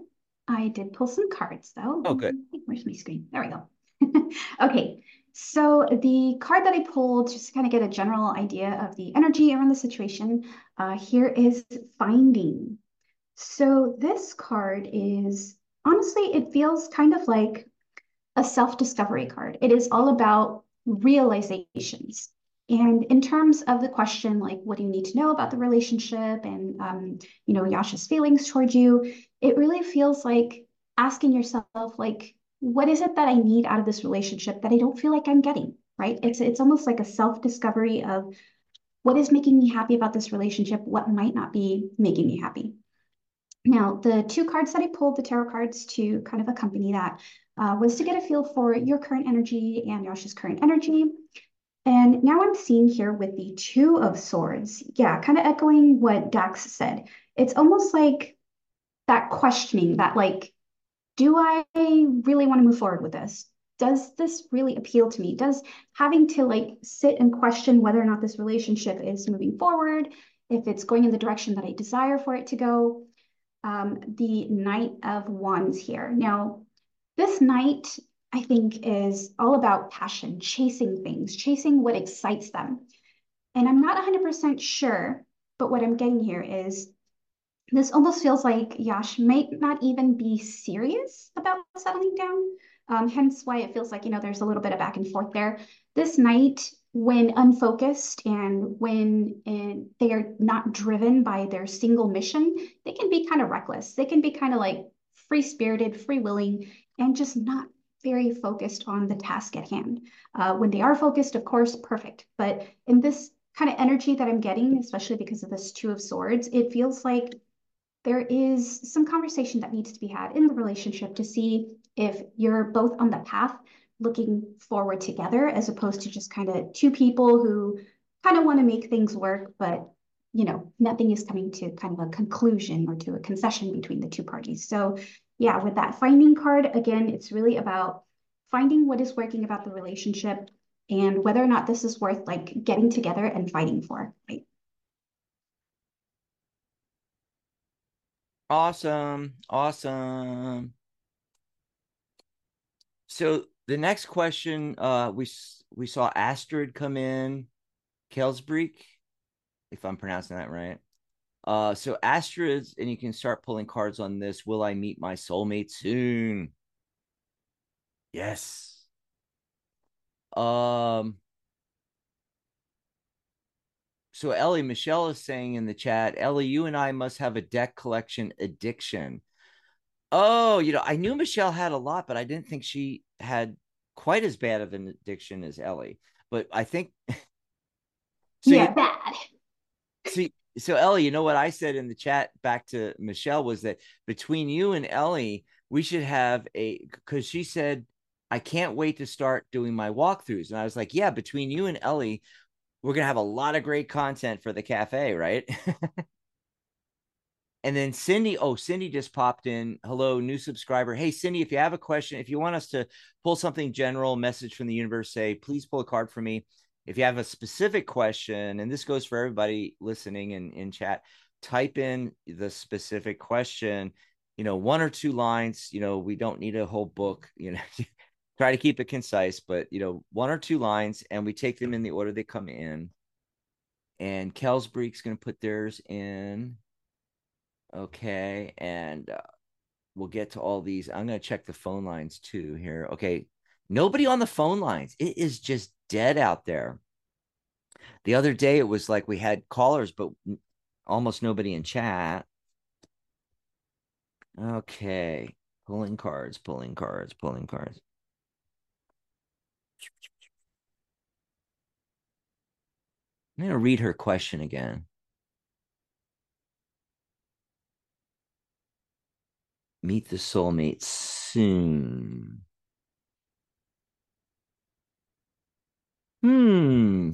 I did pull some cards though. Oh, good. Where's my screen? There we go. Okay, So the card that I pulled, just to kind of get a general idea of the energy around the situation, uh, here is Finding. So this card is, honestly, it feels kind of like a self-discovery card. It is all about realizations. And in terms of the question, like, what do you need to know about the relationship and, um, you know, Yash's feelings towards you, it really feels like asking yourself, like, what is it that I need out of this relationship that I don't feel like I'm getting, right? It's, it's almost like a self-discovery of what is making me happy about this relationship, what might not be making me happy. Now, the two cards that I pulled, the tarot cards to kind of accompany that, uh, was to get a feel for your current energy and Yash's current energy. And now I'm seeing here with the Two of Swords, yeah, kind of echoing what Dax said. It's almost like that questioning, that like, do I really want to move forward with this? Does this really appeal to me? Does having to like sit and question whether or not this relationship is moving forward, if it's going in the direction that I desire for it to go? Um, the Knight of Wands here. Now, this Knight I think, is all about passion, chasing things, chasing what excites them. And I'm not 100% sure, but what I'm getting here is this almost feels like Yash might not even be serious about settling down. Um, hence why it feels like, you know, there's a little bit of back and forth there. This Knight, when unfocused and when it, they are not driven by their single mission, they can be kind of reckless. They can be kind of like free spirited, free willing, and just not very focused on the task at hand. Uh, when they are focused, of course, perfect. But in this kind of energy that I'm getting, especially because of this Two of Swords, it feels like there is some conversation that needs to be had in the relationship to see if you're both on the path looking forward together as opposed to just kind of two people who kind of want to make things work, but you know, nothing is coming to kind of a conclusion or to a concession between the two parties. So yeah, with that finding card, again, it's really about finding what is working about the relationship and whether or not this is worth like getting together and fighting for, right? Awesome. Awesome. So the next question, uh, we we saw Astrid come in, Kelsbreek, if I'm pronouncing that right. Uh, so Astrid, and you can start pulling cards on this. Will I meet my soulmate soon? Yes. Um. So Ellie, Michelle is saying in the chat, Ellie, you and I must have a deck collection addiction. Oh, you know, I knew Michelle had a lot, but I didn't think she had quite as bad of an addiction as Ellie. But I think so yeah, you, bad. See, so Ellie, you know what I said in the chat back to Michelle was that between you and Ellie, we should have a because she said, I can't wait to start doing my walkthroughs. And I was like, Yeah, between you and Ellie, we're gonna have a lot of great content for the cafe, right? and then Cindy, oh, Cindy just popped in. Hello, new subscriber. Hey, Cindy, if you have a question, if you want us to pull something general, message from the universe, say, please pull a card for me if you have a specific question, and this goes for everybody listening in, in chat, type in the specific question, you know, one or two lines, you know, we don't need a whole book, you know, try to keep it concise, but, you know, one or two lines, and we take them in the order they come in. And Kelsbreek's going to put theirs in. Okay. And uh, we'll get to all these. I'm going to check the phone lines too here. Okay. Nobody on the phone lines. It is just dead out there. The other day, it was like we had callers, but almost nobody in chat. Okay. Pulling cards, pulling cards, pulling cards. I'm going to read her question again. Meet the soulmate soon. Hmm.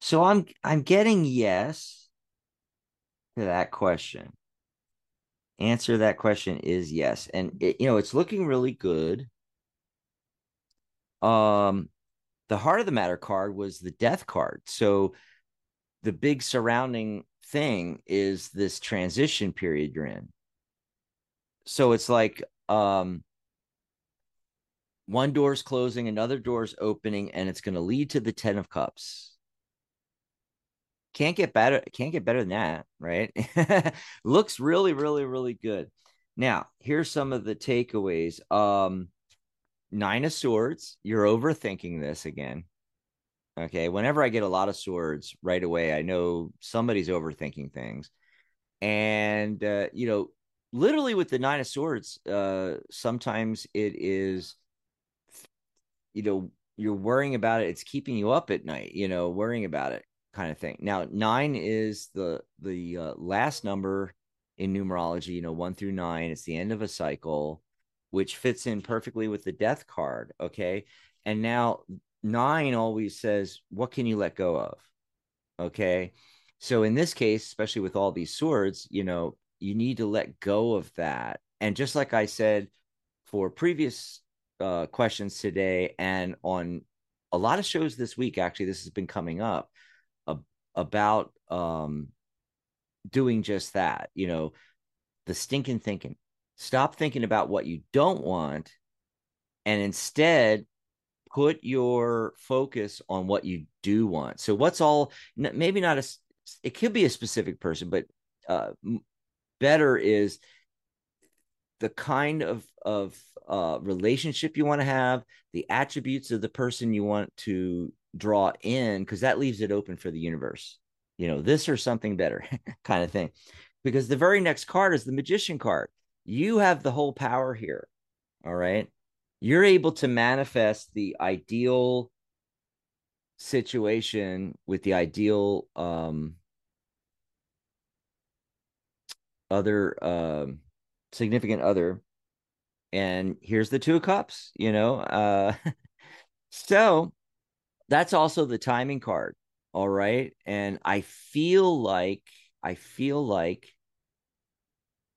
So I'm I'm getting yes to that question. Answer that question is yes. And it, you know, it's looking really good. Um the heart of the matter card was the death card. So the big surrounding thing is this transition period you're in. So it's like um one door's closing, another door's opening, and it's going to lead to the 10 of cups. Can't get better, can't get better than that, right? Looks really, really, really good. Now, here's some of the takeaways. Um, nine of swords, you're overthinking this again. Okay. Whenever I get a lot of swords right away, I know somebody's overthinking things. And, uh, you know, literally with the nine of swords, uh, sometimes it is, you know, you're worrying about it. It's keeping you up at night, you know, worrying about it kind of thing. Now, nine is the, the uh, last number in numerology, you know, one through nine. It's the end of a cycle, which fits in perfectly with the death card. Okay. And now nine always says, what can you let go of? Okay. So in this case, especially with all these swords, you know, you need to let go of that. And just like I said for previous uh, questions today and on a lot of shows this week, actually, this has been coming up uh, about um, doing just that, you know, the stinking thinking. Stop thinking about what you don't want and instead put your focus on what you do want. So what's all maybe not a it could be a specific person, but uh, better is the kind of of uh, relationship you want to have, the attributes of the person you want to draw in, because that leaves it open for the universe. You know, this or something better, kind of thing. Because the very next card is the magician card. You have the whole power here. All right you're able to manifest the ideal situation with the ideal um other um significant other and here's the two of cups you know uh so that's also the timing card all right and i feel like i feel like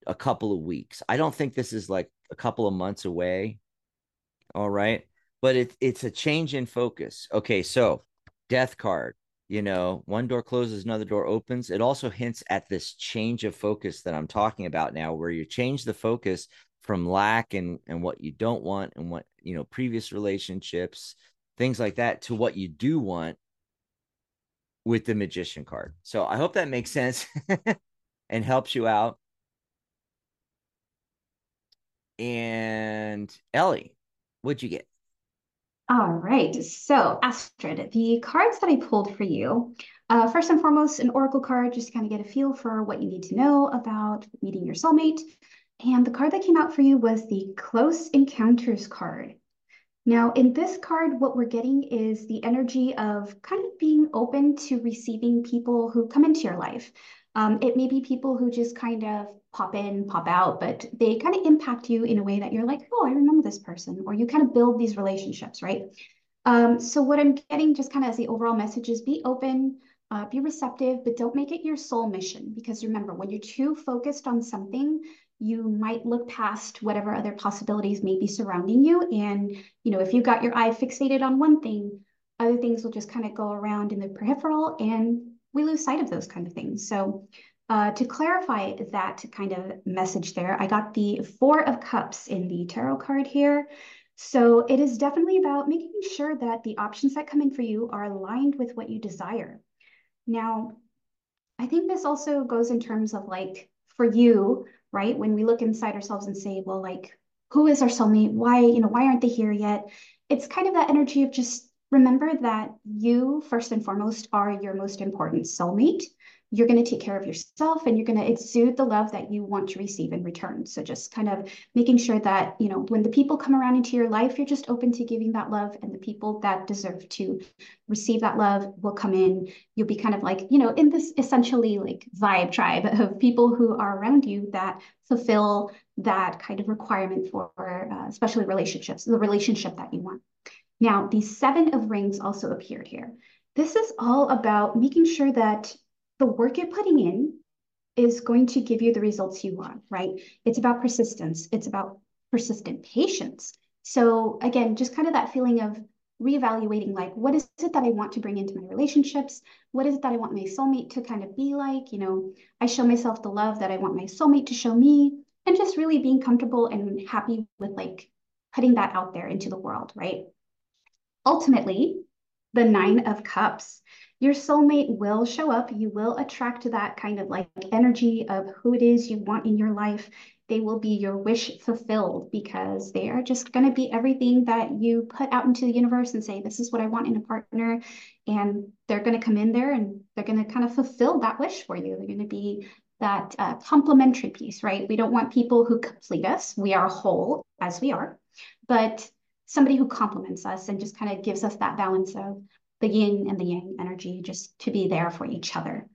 a couple of weeks i don't think this is like a couple of months away all right. But it, it's a change in focus. Okay. So, death card, you know, one door closes, another door opens. It also hints at this change of focus that I'm talking about now, where you change the focus from lack and, and what you don't want and what, you know, previous relationships, things like that, to what you do want with the magician card. So I hope that makes sense and helps you out. And Ellie, What'd you get? All right. So, Astrid, the cards that I pulled for you, uh, first and foremost, an oracle card, just to kind of get a feel for what you need to know about meeting your soulmate. And the card that came out for you was the Close Encounters card. Now, in this card, what we're getting is the energy of kind of being open to receiving people who come into your life. Um, it may be people who just kind of pop in, pop out, but they kind of impact you in a way that you're like, oh, I remember this person, or you kind of build these relationships, right? Um, so what I'm getting just kind of as the overall message is be open, uh, be receptive, but don't make it your sole mission. Because remember, when you're too focused on something, you might look past whatever other possibilities may be surrounding you. And, you know, if you got your eye fixated on one thing, other things will just kind of go around in the peripheral and we lose sight of those kind of things. So uh, to clarify that kind of message there, I got the Four of Cups in the tarot card here. So it is definitely about making sure that the options that come in for you are aligned with what you desire. Now, I think this also goes in terms of like for you, right? When we look inside ourselves and say, well, like, who is our soulmate? Why, you know, why aren't they here yet? It's kind of that energy of just remember that you, first and foremost, are your most important soulmate you're going to take care of yourself and you're going to exude the love that you want to receive in return. So just kind of making sure that, you know, when the people come around into your life, you're just open to giving that love and the people that deserve to receive that love will come in. You'll be kind of like, you know, in this essentially like vibe tribe of people who are around you that fulfill that kind of requirement for uh, especially relationships, the relationship that you want. Now, the seven of rings also appeared here. This is all about making sure that the work you're putting in is going to give you the results you want, right? It's about persistence. It's about persistent patience. So again, just kind of that feeling of reevaluating like what is it that I want to bring into my relationships? What is it that I want my soulmate to kind of be like? You know, I show myself the love that I want my soulmate to show me and just really being comfortable and happy with like putting that out there into the world, right? Ultimately, the Nine of Cups, your soulmate will show up. You will attract that kind of like energy of who it is you want in your life. They will be your wish fulfilled because they are just going to be everything that you put out into the universe and say, This is what I want in a partner. And they're going to come in there and they're going to kind of fulfill that wish for you. They're going to be that uh, complementary piece, right? We don't want people who complete us. We are whole as we are, but somebody who complements us and just kind of gives us that balance of the yin and the yang energy just to be there for each other.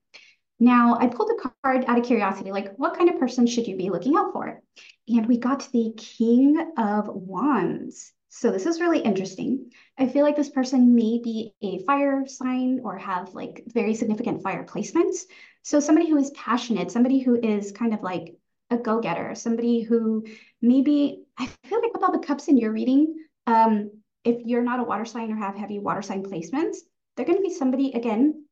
Now, I pulled a card out of curiosity, like what kind of person should you be looking out for? And we got the King of Wands. So this is really interesting. I feel like this person may be a fire sign or have like very significant fire placements. So somebody who is passionate, somebody who is kind of like a go-getter, somebody who maybe I feel like with all the cups in your reading, um, if you're not a water sign or have heavy water sign placements, they're going to be somebody again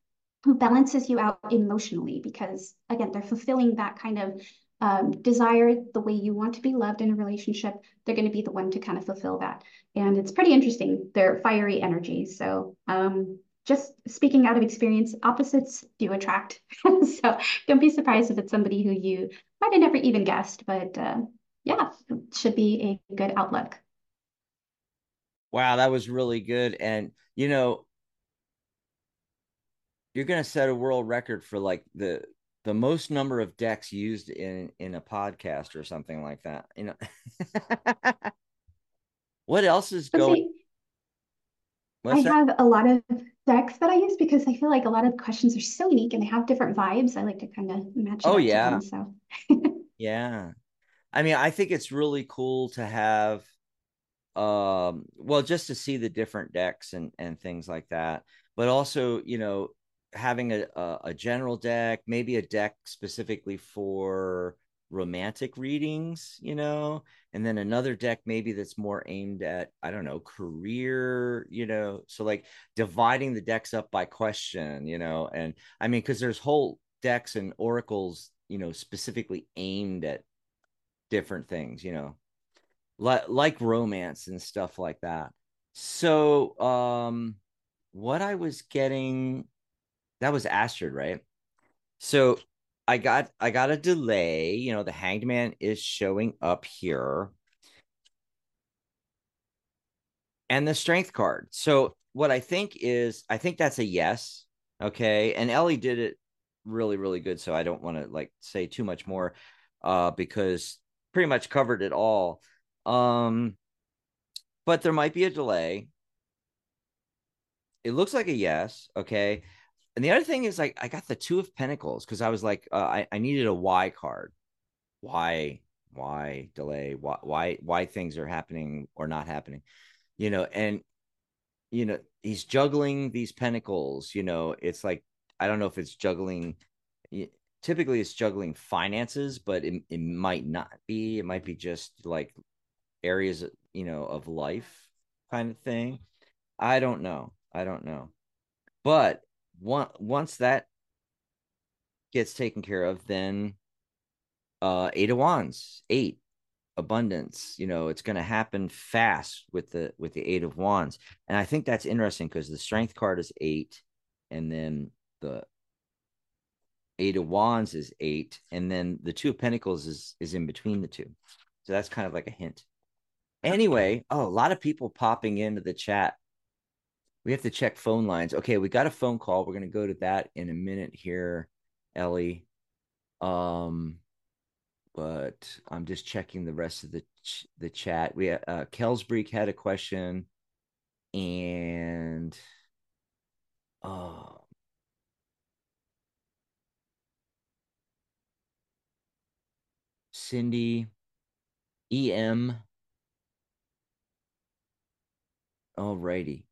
who balances you out emotionally because again they're fulfilling that kind of um, desire the way you want to be loved in a relationship. They're going to be the one to kind of fulfill that. And it's pretty interesting they're fiery energies so um, just speaking out of experience opposites do attract. So don't be surprised if it's somebody who you might have never even guessed but uh, yeah should be a good outlook wow that was really good and you know you're going to set a world record for like the the most number of decks used in in a podcast or something like that you know what else is going see. I that? have a lot of decks that I use because I feel like a lot of questions are so unique and they have different vibes. I like to kind of match Oh yeah. them. So Yeah. I mean, I think it's really cool to have um well just to see the different decks and and things like that. But also, you know, having a a, a general deck, maybe a deck specifically for romantic readings, you know, and then another deck maybe that's more aimed at I don't know, career, you know. So like dividing the decks up by question, you know, and I mean cuz there's whole decks and oracles, you know, specifically aimed at different things, you know, like like romance and stuff like that. So, um, what I was getting that was Astrid, right? So I got I got a delay. You know, the Hanged Man is showing up here, and the Strength card. So what I think is, I think that's a yes. Okay, and Ellie did it really really good. So I don't want to like say too much more, uh, because pretty much covered it all. Um, but there might be a delay. It looks like a yes. Okay. And the other thing is like I got the two of pentacles because I was like uh, I, I needed a why card. Why, why delay? Why, why, why things are happening or not happening? You know, and you know, he's juggling these pentacles, you know, it's like I don't know if it's juggling typically it's juggling finances, but it, it might not be. It might be just like areas, you know, of life kind of thing. I don't know. I don't know. But one, once that gets taken care of, then uh eight of wands, eight abundance you know it's going to happen fast with the with the eight of wands and i think that's interesting because the strength card is eight and then the eight of wands is eight and then the two of pentacles is is in between the two so that's kind of like a hint anyway oh a lot of people popping into the chat. We have to check phone lines. Okay we got a phone call. We're going to go to that in a minute here ellie. Um but i'm just checking the rest of the ch- the chat. We uh kelsbreek had a question and uh Cindy, EM. Alrighty.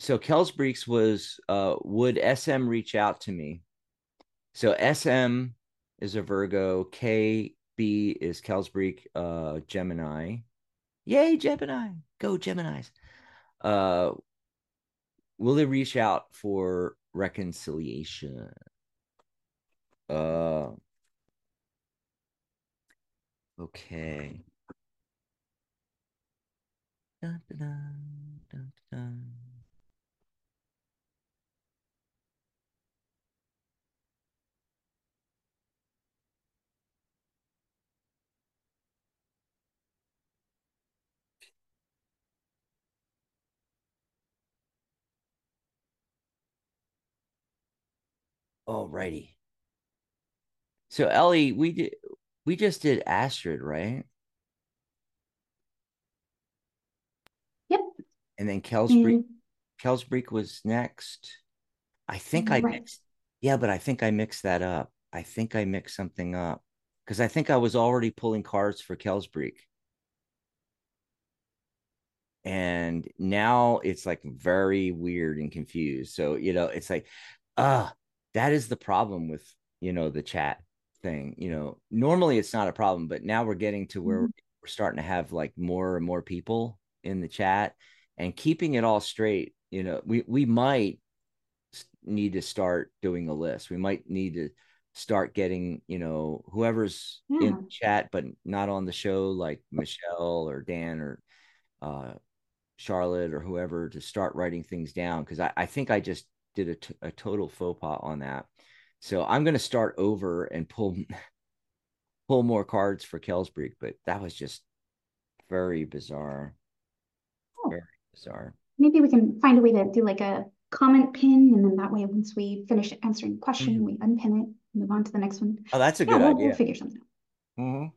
So Kelsbreeks was uh would SM reach out to me? So SM is a Virgo, KB is Kelsbreek, uh Gemini. Yay, Gemini. Go Geminis. Uh will they reach out for reconciliation? Uh Okay. Dun. Alrighty. So Ellie, we did we just did Astrid, right? Yep. And then Kelsbreek And- Kelsbreek was next. I think I mixed yeah, but I think I mixed that up. I think I mixed something up because I think I was already pulling cards for Kelsbreek. And now it's like very weird and confused. So, you know, it's like, uh, that is the problem with, you know, the chat thing. You know, normally it's not a problem, but now we're getting to where Mhm. we're starting to have like more and more people in the chat and keeping it all straight. You know, we we might need to start doing a list. We might need to start getting, you know, whoever's in Yeah. the chat but not on the show, like Michelle or Dan or uh Charlotte or whoever to start writing things down because I, I think I just did a, t- a total faux pas on that. So I'm going to start over and pull pull more cards for Kelsbreek, but that was just very bizarre. Bizarre. Maybe we can find a way to do like a comment pin, and then that way, once we finish answering the question, Mhm. we unpin it, move on to the next one. Oh, that's a Yeah, good we'll, idea. we'll figure something out. Mhm.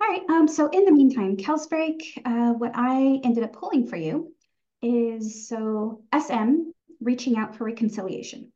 All right. Um, so in the meantime, Kelsbreek, uh, what I ended up pulling for you is so SM reaching out for reconciliation.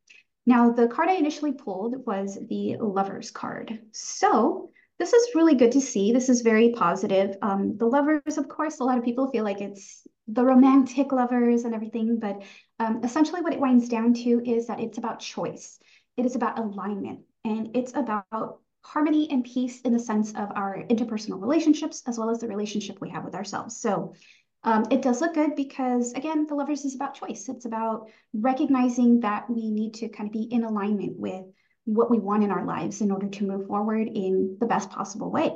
Now, the card I initially pulled was the Lovers card. So this is really good to see. This is very positive. Um, the lovers, of course, a lot of people feel like it's the romantic lovers and everything, but um, essentially what it winds down to is that it's about choice. It is about alignment, and it's about harmony and peace in the sense of our interpersonal relationships as well as the relationship we have with ourselves. So um, it does look good because, again, the lovers is about choice. It's about recognizing that we need to kind of be in alignment with what we want in our lives in order to move forward in the best possible way.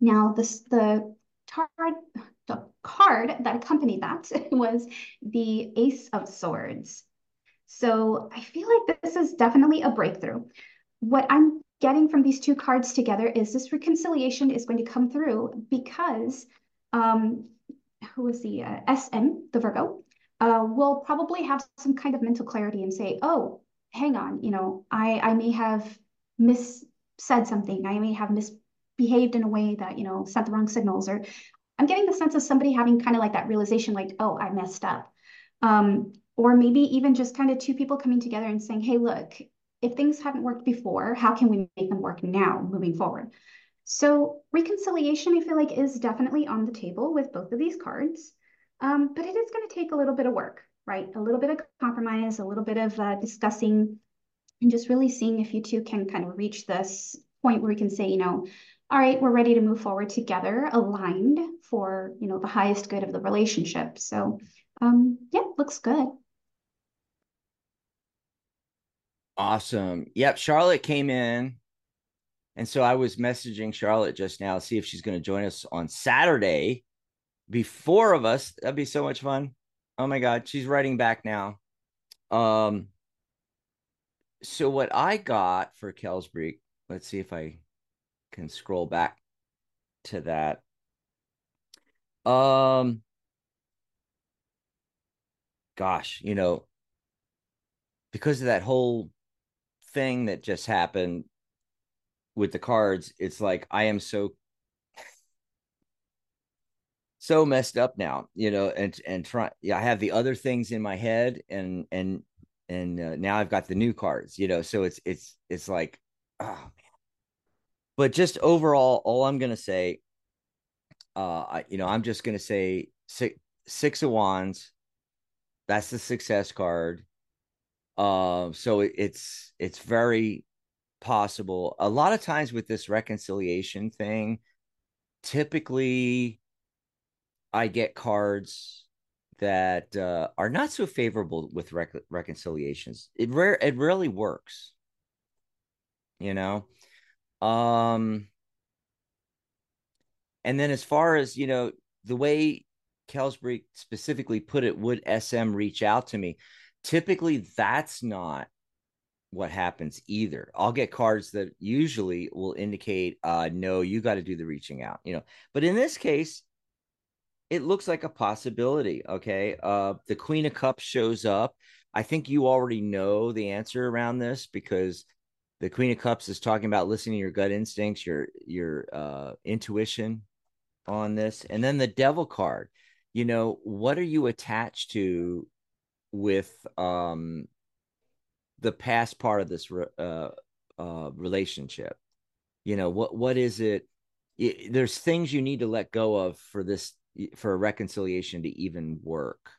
Now, this the the card that accompanied that was the Ace of Swords. So I feel like this is definitely a breakthrough. What I'm getting from these two cards together is this reconciliation is going to come through because um, who was the uh, SM, the Virgo, uh, will probably have some kind of mental clarity and say, oh, hang on, you know, I, I may have mis said something. I may have misbehaved in a way that, you know, sent the wrong signals. Or I'm getting the sense of somebody having kind of like that realization, like, oh, I messed up. Um, or maybe even just kind of two people coming together and saying, hey, look, if things haven't worked before, how can we make them work now moving forward? So reconciliation, I feel like, is definitely on the table with both of these cards. Um, but it is going to take a little bit of work, right? A little bit of compromise, a little bit of uh, discussing, and just really seeing if you two can kind of reach this point where we can say, you know, all right, we're ready to move forward together, aligned for, you know, the highest good of the relationship. So, um, yeah, looks good. Awesome. Yep. Charlotte came in. And so I was messaging Charlotte just now, see if she's going to join us on Saturday. Be four of us. That'd be so much fun. Oh my God. She's writing back now. Um, so what I got for Kelsbreek, let's see if I can scroll back to that. Um, gosh, you know, because of that whole thing that just happened with the cards, it's like I am so so messed up now, you know, and and try. Yeah, I have the other things in my head, and and and uh, now I've got the new cards, you know. So it's it's it's like, oh man. But just overall, all I'm gonna say, uh, I, you know, I'm just gonna say six six of wands. That's the success card. Um, so it, it's it's very possible. A lot of times with this reconciliation thing, typically I get cards that uh, are not so favorable with rec- reconciliations. It rare it rarely works. You know. Um and then as far as, you know, the way Kelsbury specifically put it, would SM reach out to me? Typically, that's not what happens either. I'll get cards that usually will indicate, uh, no, you got to do the reaching out, you know. But in this case, it looks like a possibility. Okay. Uh, the Queen of Cups shows up. I think you already know the answer around this because the Queen of Cups is talking about listening to your gut instincts, your your uh, intuition on this, and then the Devil card. You know, what are you attached to with um the past part of this uh, uh, relationship? You know, what what is it? it? There's things you need to let go of for this for a reconciliation to even work,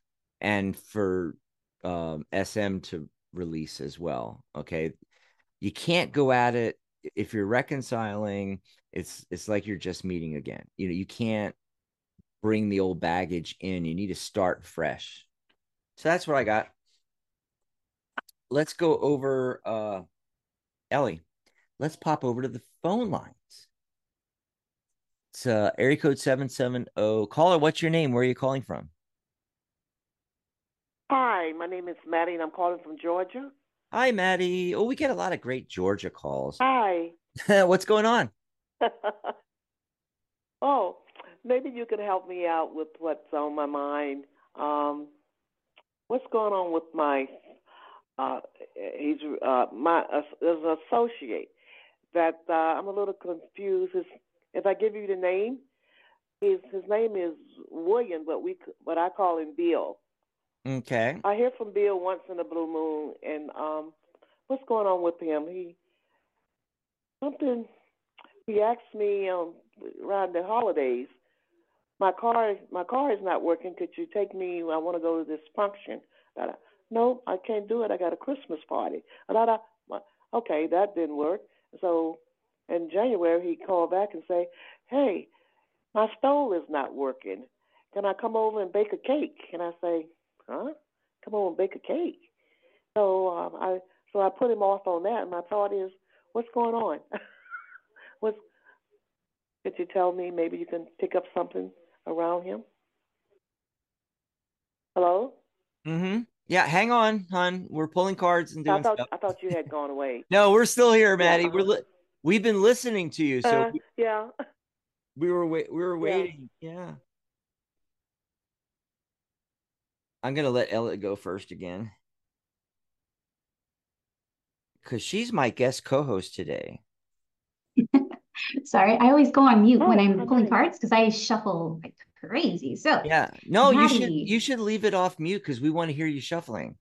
and for um, SM to release as well. Okay, you can't go at it if you're reconciling. It's it's like you're just meeting again. You know, you can't bring the old baggage in. You need to start fresh. So that's what I got let's go over uh Ellie. Let's pop over to the phone lines. It's uh area code 770. Caller, what's your name? Where are you calling from? Hi, my name is Maddie and I'm calling from Georgia. Hi, Maddie. Oh, we get a lot of great Georgia calls. Hi. what's going on? oh, maybe you can help me out with what's on my mind. Um, what's going on with my uh, he's uh, my uh, as an associate. That uh, I'm a little confused. His, if I give you the name, his his name is William, but we but I call him Bill. Okay. I hear from Bill once in a blue moon, and um, what's going on with him? He something. He asked me um, around the holidays. My car, my car is not working. Could you take me? I want to go to this function. That no, I can't do it. I got a Christmas party. I, okay, that didn't work. So in January, he called back and say, hey, my stove is not working. Can I come over and bake a cake? And I say, huh? Come on, and bake a cake. So um, I so I put him off on that. And my thought is, what's going on? what's could you tell me? Maybe you can pick up something around him. Hello. Mm-hmm. Yeah, hang on, hon. We're pulling cards and doing I thought, stuff. I thought you had gone away. no, we're still here, Maddie. Yeah. We're li- we've been listening to you, so uh, yeah, we were wait we were waiting. Yeah. yeah. I'm gonna let Ellie go first again because she's my guest co-host today. Sorry, I always go on mute when I'm pulling cards because I shuffle like crazy. So yeah, no, Maddie. you should you should leave it off mute because we want to hear you shuffling.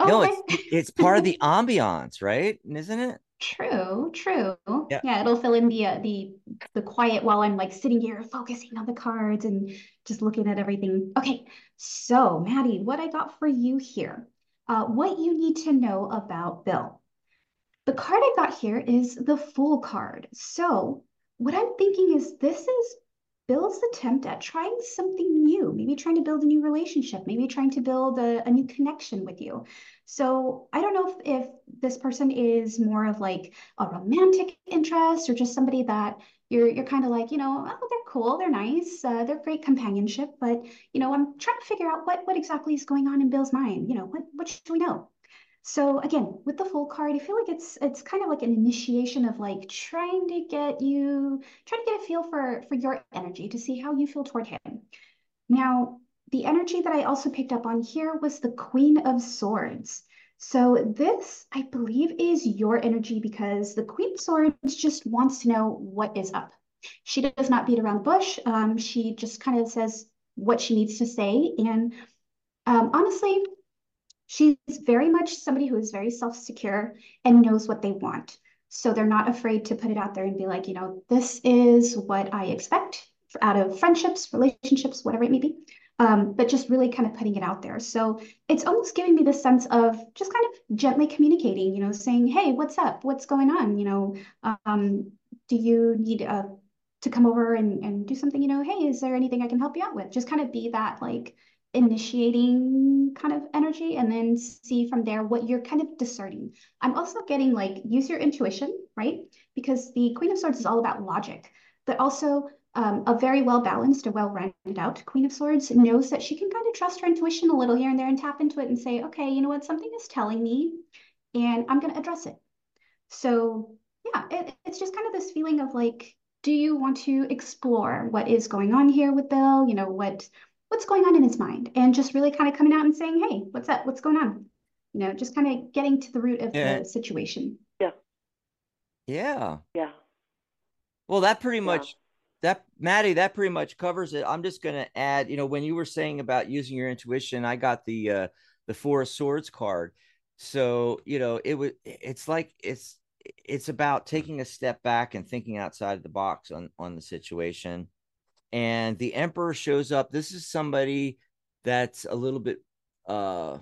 Oh, no, it's it's part of the ambiance, right? Isn't it? True, true. Yeah. yeah, it'll fill in the uh, the the quiet while I'm like sitting here focusing on the cards and just looking at everything. Okay, so Maddie, what I got for you here, uh, what you need to know about Bill. The card I got here is the Fool card. So what I'm thinking is this is Bill's attempt at trying something new, maybe trying to build a new relationship, maybe trying to build a, a new connection with you. So I don't know if, if this person is more of like a romantic interest or just somebody that you're you're kind of like, you know, oh, they're cool, they're nice, uh, they're great companionship, but you know, I'm trying to figure out what what exactly is going on in Bill's mind. You know, what what should we know? So again, with the full card, I feel like it's it's kind of like an initiation of like trying to get you, trying to get a feel for for your energy to see how you feel toward him. Now, the energy that I also picked up on here was the Queen of Swords. So this, I believe, is your energy because the Queen of Swords just wants to know what is up. She does not beat around the bush. Um, she just kind of says what she needs to say. And um, honestly, She's very much somebody who is very self secure and knows what they want. So they're not afraid to put it out there and be like, you know, this is what I expect out of friendships, relationships, whatever it may be. Um, but just really kind of putting it out there. So it's almost giving me the sense of just kind of gently communicating, you know, saying, hey, what's up? What's going on? You know, um, do you need uh, to come over and, and do something? You know, hey, is there anything I can help you out with? Just kind of be that like initiating kind of energy and then see from there what you're kind of discerning. I'm also getting like use your intuition, right? Because the Queen of Swords is all about logic, but also um, a very well balanced, a well rounded out Queen of Swords knows that she can kind of trust her intuition a little here and there and tap into it and say, okay, you know what, something is telling me, and I'm going to address it. So, yeah, it, it's just kind of this feeling of like, do you want to explore what is going on here with Bill? You know, what what's going on in his mind, and just really kind of coming out and saying, hey, what's up? What's going on? You know, just kind of getting to the root of Yeah. the situation. Yeah. Yeah. Yeah. Well, that pretty Yeah. much that Maddie, that pretty much covers it. I'm just gonna add, you know, when you were saying about using your intuition, I got the uh the four of swords card. So, you know, it was it's like it's it's about taking a step back and thinking outside of the box on on the situation. And the emperor shows up. This is somebody that's a little bit uh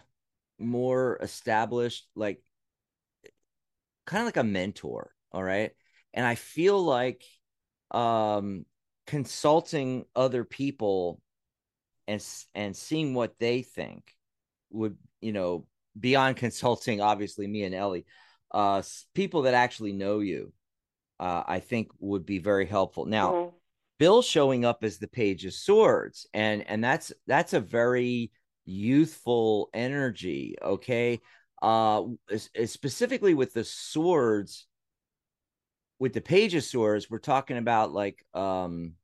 more established, like kind of like a mentor, all right? And I feel like um consulting other people and and seeing what they think would you know beyond consulting obviously me and ellie uh people that actually know you uh i think would be very helpful now Mhm. Bill showing up as the page of swords. And and that's that's a very youthful energy okay? Uh specifically with the swords with the page of swords we're talking about like um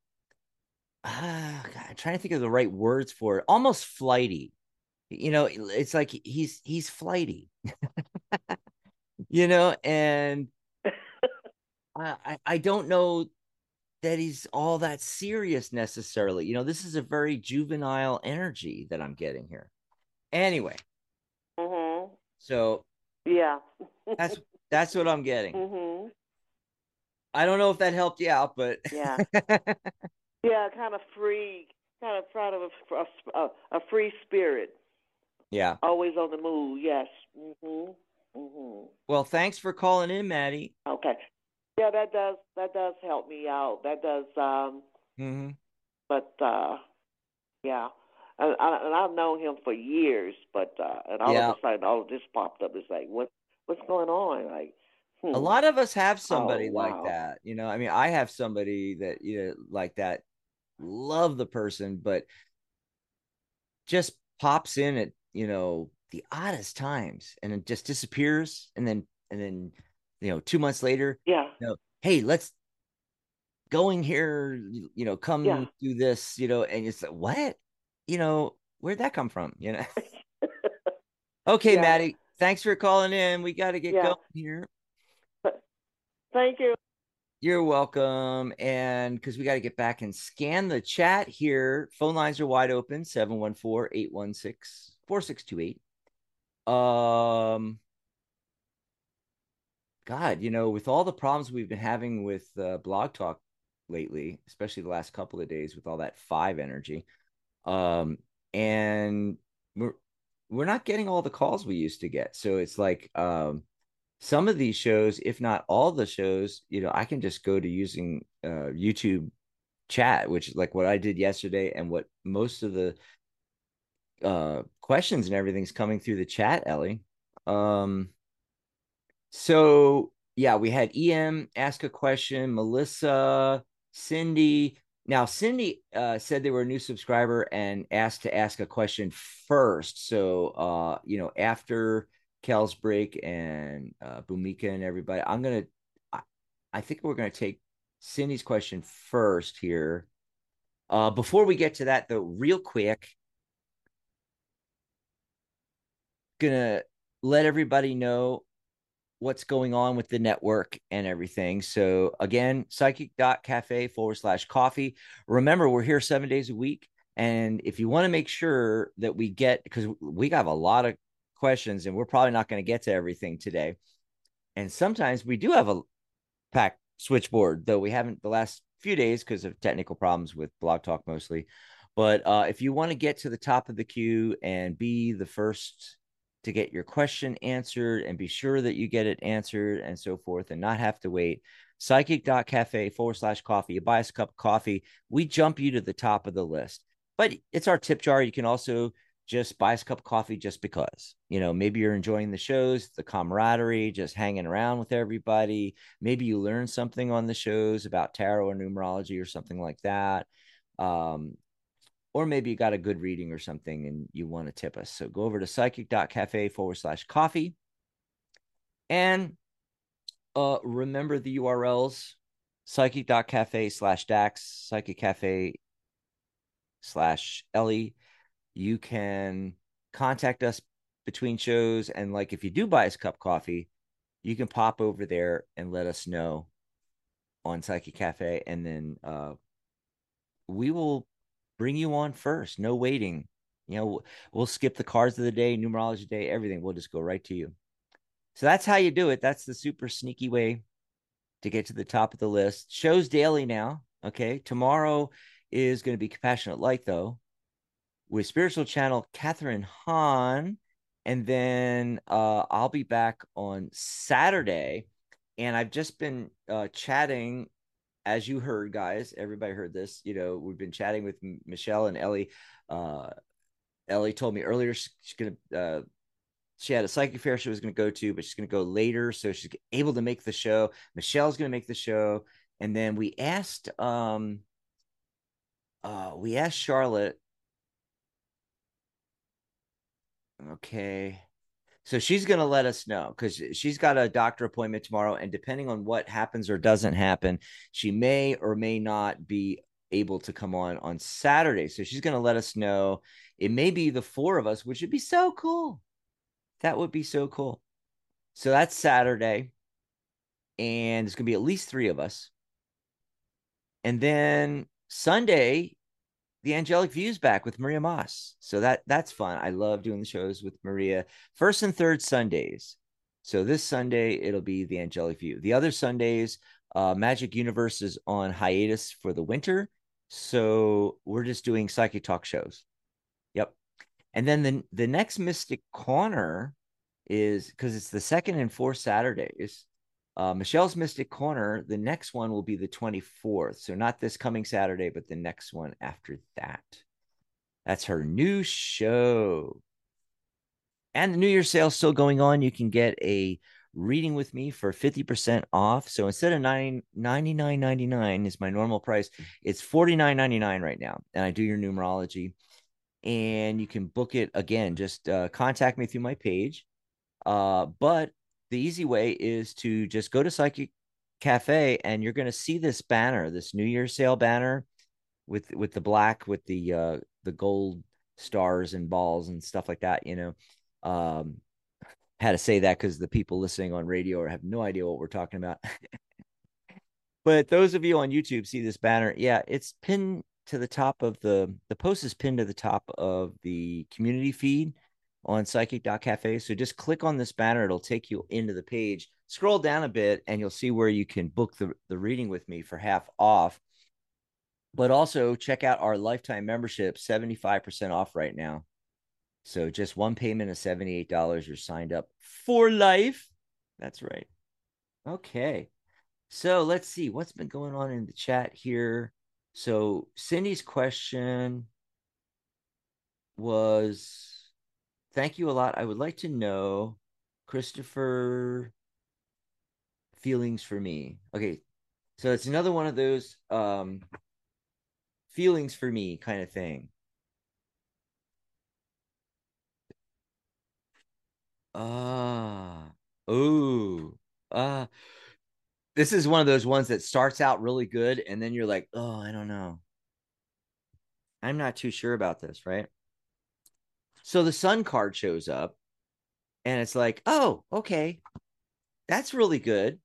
ah, God, I'm trying to think of the right words for it. Almost flighty. You know it's like he's he's flighty. You know and I I don't know that he's all that serious necessarily. You know, this is a very juvenile energy that I'm getting here. Anyway, Mhm. so Yeah. that's that's what I'm getting. Mhm. I don't know if that helped you out, but Yeah. Yeah, kind of free, kind of proud of a, a, a free spirit, yeah. always on the move. Yes. Mhm. Mhm. Well, thanks for calling in, Maddie. Okay. Yeah, that does that does help me out. That does. Um, hmm but uh, yeah, and, I- and I've known him for years. But uh, and all Yeah. of a sudden, all of this popped up. It's like, what what's going on? Like, hmm. A lot of us have somebody Oh, like that. You know, I mean, I have somebody that you know like that. Love the person, but just pops in at you know the oddest times, and it just disappears, and then and then you know two months later, Yeah. you know, hey, let's going here, you know, come Yeah. do this, you know, and it's like, what, you know, where'd that come from, you know? okay, Yeah. Maddie, thanks for calling in. We got to get Yeah. going here. Thank you. You're welcome. And because we got to get back and scan the chat here, phone lines are wide open 714 816 4628. Um, God, you know, with all the problems we've been having with uh, Blog Talk lately, especially the last couple of days with all that five energy, um, and we're we're not getting all the calls we used to get. So it's like um, some of these shows, if not all the shows, you know, I can just go to using uh, YouTube chat, which is like what I did yesterday, and what most of the uh, questions and everything's coming through the chat, Ellie. Um, so yeah, we had EM ask a question, Melissa, Cindy. Now Cindy uh, said they were a new subscriber and asked to ask a question first. So uh, you know, after Kelsbreek and uh, Bumika and everybody, I'm gonna. I, I think we're gonna take Cindy's question first here. Uh, before we get to that, though, real quick, gonna let everybody know what's going on with the network and everything. So again, psychic.cafe forward slash coffee. Remember, we're here seven days a week. And if you want to make sure that we get, because we have a lot of questions and we're probably not going to get to everything today. And sometimes we do have a packed switchboard, though we haven't the last few days because of technical problems with Blog Talk mostly. But uh, if you want to get to the top of the queue and be the first to get your question answered and be sure that you get it answered and so forth and not have to wait, psychic.cafe forward slash coffee. You buy us a cup of coffee, we jump you to the top of the list. But it's our tip jar. You can also just buy us a cup of coffee just because. You know, maybe you're enjoying the shows, the camaraderie, just hanging around with everybody. Maybe you learn something on the shows about tarot or numerology or something like that. Um, or maybe you got a good reading or something and you want to tip us. So go over to psychic.cafe forward slash coffee. And uh, remember the URLs psychic.cafe slash dax, psychic cafe slash Ellie. You can contact us between shows. And like if you do buy us a cup of coffee, you can pop over there and let us know on Psychic Cafe. And then uh, we will bring you on first. No waiting. You know, we'll skip the cards of the day, numerology day, everything. We'll just go right to you. So that's how you do it. That's the super sneaky way to get to the top of the list. Shows daily now. Okay. Tomorrow is going to be Compassionate Light, though, with spiritual channel Catherine Hahn. And then uh, I'll be back on Saturday. And I've just been uh, chatting as you heard, guys, everybody heard this. You know, we've been chatting with Michelle and Ellie. Uh, Ellie told me earlier she's gonna. Uh, she had a psychic fair she was going to go to, but she's going to go later, so she's able to make the show. Michelle's going to make the show, and then we asked, um, uh, we asked Charlotte. Okay, so she's going to let us know because she's got a doctor appointment tomorrow. And depending on what happens or doesn't happen, she may or may not be able to come on on Saturday. So she's going to let us know. It may be the four of us, which would be so cool. That would be so cool. So that's Saturday. And it's going to be at least three of us. And then Sunday, the angelic views back with maria moss. So that that's fun. I love doing the shows with maria. First and third sundays. So this sunday it'll be the angelic view. The other sundays uh, magic universe is on hiatus for the winter. So we're just doing psychic talk shows. Yep. And then the, the next mystic corner is because it's the second and fourth saturdays uh, Michelle's Mystic Corner, the next one will be the 24th. So, not this coming Saturday, but the next one after that. That's her new show. And the New Year sale is still going on. You can get a reading with me for 50% off. So instead of nine ninety nine ninety nine is my normal price, it's forty nine ninety nine right now. And I do your numerology. And you can book it again. Just uh, contact me through my page. Uh, but the easy way is to just go to Psychic Cafe and you're going to see this banner, this New Year's sale banner with with the black with the uh the gold stars and balls and stuff like that, you know. Um had to say that cuz the people listening on radio have no idea what we're talking about. but those of you on YouTube see this banner. Yeah, it's pinned to the top of the the post is pinned to the top of the community feed on psychic.cafe. So just click on this banner, it'll take you into the page. Scroll down a bit and you'll see where you can book the, the reading with me for half off. But also check out our lifetime membership, 75% off right now. So just one payment of $78, you're signed up for life. That's right. Okay. So let's see what's been going on in the chat here. So Cindy's question was thank you a lot. I would like to know, Christopher, feelings for me. Okay, so it's another one of those um, feelings for me kind of thing. Ah, oh, ah. Uh, this is one of those ones that starts out really good, and then you're like, oh, I don't know. I'm not too sure about this, right? So the sun card shows up and it's like, oh, okay, that's really good,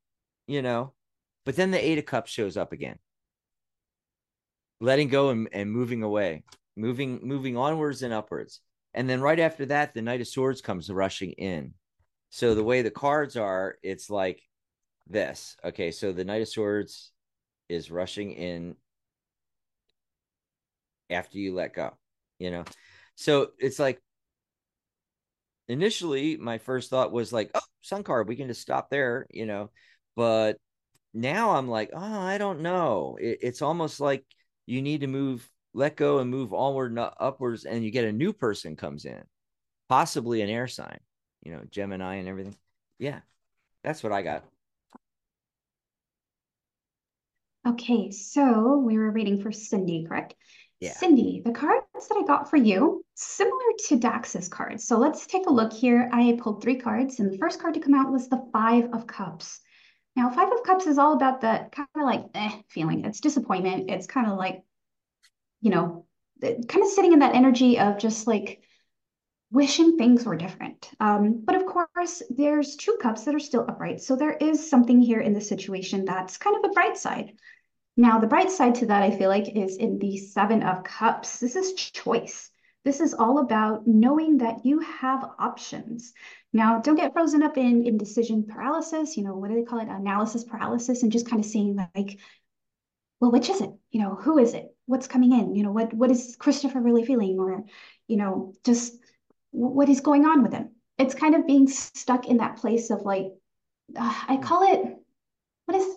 you know. But then the eight of cups shows up again. Letting go and, and moving away, moving, moving onwards and upwards. And then right after that, the Knight of Swords comes rushing in. So the way the cards are, it's like this. Okay, so the Knight of Swords is rushing in after you let go, you know. So it's like initially my first thought was like, oh, sun card, we can just stop there, you know. But now I'm like, oh, I don't know. It, it's almost like you need to move let go and move onward and upwards, and you get a new person comes in, possibly an air sign, you know, Gemini and everything. Yeah, that's what I got. Okay, so we were waiting for Cindy, correct? Yeah. Cindy, the cards that I got for you, similar to Dax's cards. So let's take a look here. I pulled three cards, and the first card to come out was the Five of Cups. Now, Five of Cups is all about the kind of like eh feeling. It's disappointment. It's kind of like, you know, kind of sitting in that energy of just like wishing things were different. Um, but of course, there's two cups that are still upright. So there is something here in the situation that's kind of a bright side. Now, the bright side to that, I feel like, is in the Seven of Cups. This is choice. This is all about knowing that you have options. Now, don't get frozen up in indecision paralysis, you know, what do they call it? Analysis paralysis, and just kind of saying like, well, which is it? You know, who is it? What's coming in? You know, what what is Christopher really feeling? Or, you know, just what is going on with him? It's kind of being stuck in that place of like, uh, I call it, what is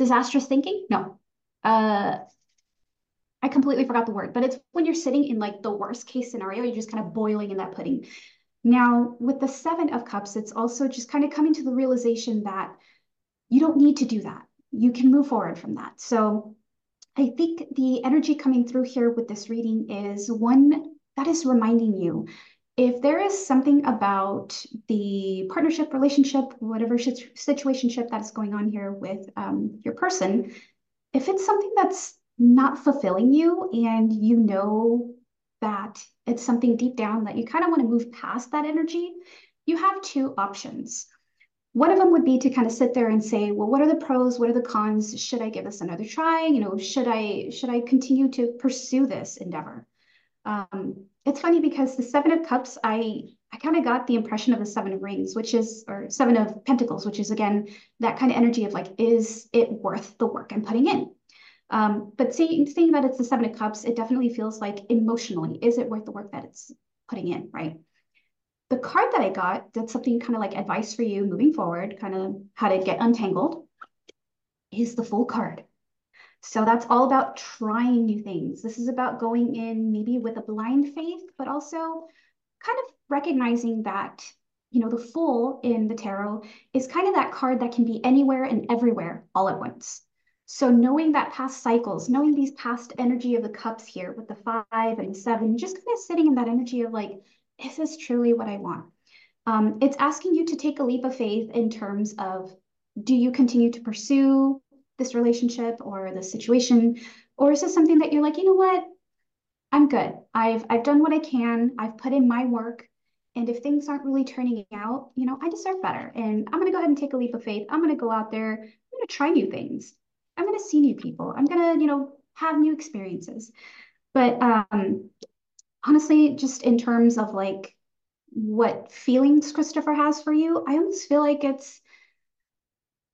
disastrous thinking? No. Uh, I completely forgot the word, but it's when you're sitting in like the worst case scenario, you're just kind of boiling in that pudding. Now, with the Seven of Cups, it's also just kind of coming to the realization that you don't need to do that. You can move forward from that. So I think the energy coming through here with this reading is one that is reminding you if there is something about the partnership, relationship, whatever situationship that's going on here with um, your person, if it's something that's not fulfilling you and you know that it's something deep down that you kind of want to move past that energy, you have two options. One of them would be to kind of sit there and say, well, what are the pros? What are the cons? Should I give this another try? You know, should I should I continue to pursue this endeavor? Um, it's funny because the Seven of Cups, I I kind of got the impression of the Seven of Rings, which is or Seven of Pentacles, which is again that kind of energy of like, is it worth the work I'm putting in? Um, but seeing seeing that it's the Seven of Cups, it definitely feels like emotionally, is it worth the work that it's putting in, right? The card that I got, that's something kind of like advice for you moving forward, kind of how to get untangled, is the Fool card. So that's all about trying new things. This is about going in maybe with a blind faith, but also kind of recognizing that, you know, the Fool in the tarot is kind of that card that can be anywhere and everywhere all at once. So knowing that past cycles, knowing these past energy of the cups here with the five and seven, just kind of sitting in that energy of like, is this truly what I want? Um, it's asking you to take a leap of faith in terms of do you continue to pursue this relationship or the situation? Or is this something that you're like, you know what? I'm good. I've I've done what I can. I've put in my work. And if things aren't really turning out, you know, I deserve better. And I'm gonna go ahead and take a leap of faith. I'm gonna go out there, I'm gonna try new things. I'm gonna see new people. I'm gonna, you know, have new experiences. But um honestly, just in terms of like what feelings Christopher has for you, I almost feel like it's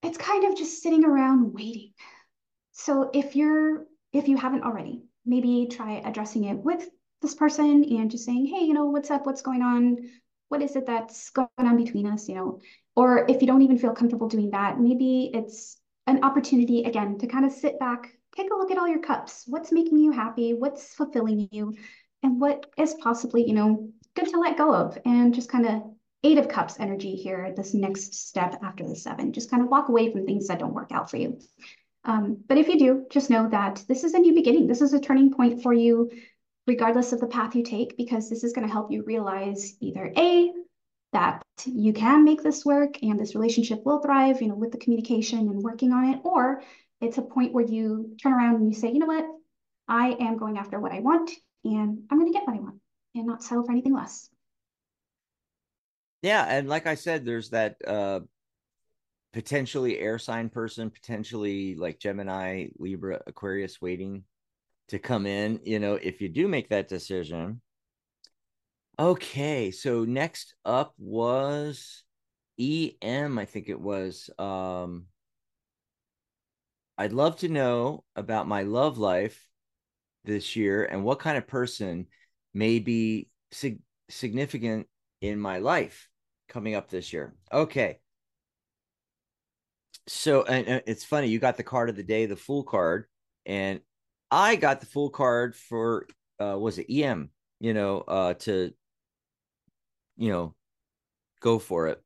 it's kind of just sitting around waiting. So if you're if you haven't already, maybe try addressing it with this person and just saying, hey, you know, what's up? What's going on? What is it that's going on between us? You know, or if you don't even feel comfortable doing that, maybe it's an opportunity again to kind of sit back, take a look at all your cups. What's making you happy? What's fulfilling you? And what is possibly, you know, good to let go of and just kind of Eight of Cups energy here, this next step after the seven. Just kind of walk away from things that don't work out for you. Um, but if you do, just know that this is a new beginning. This is a turning point for you, regardless of the path you take, because this is going to help you realize either A, that you can make this work and this relationship will thrive, you know, with the communication and working on it, or it's a point where you turn around and you say, you know what, I am going after what I want and I'm going to get what I want and not settle for anything less. Yeah, and like I said, there's that uh potentially air sign person, potentially like Gemini, Libra, Aquarius waiting to come in, you know, if you do make that decision. Okay, so next up was EM, I think it was. Um I'd love to know about my love life this year and what kind of person may be sig- significant in my life coming up this year. Okay. So, and, it's funny, you got the card of the day, the Fool card, and I got the Fool card for uh was it EM, you know, uh to you know go for it.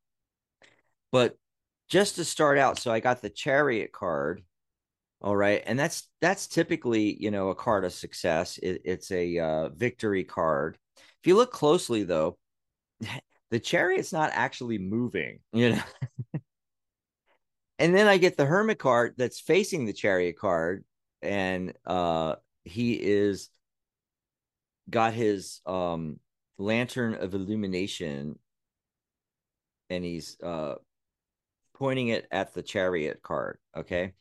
But just to start out, so I got the chariot card. All right. And that's that's typically, you know, a card of success. It, it's a uh, victory card. If you look closely though, the chariot's not actually moving, you know. and then I get the hermit card that's facing the chariot card, and uh he is got his um lantern of illumination and he's uh pointing it at the chariot card okay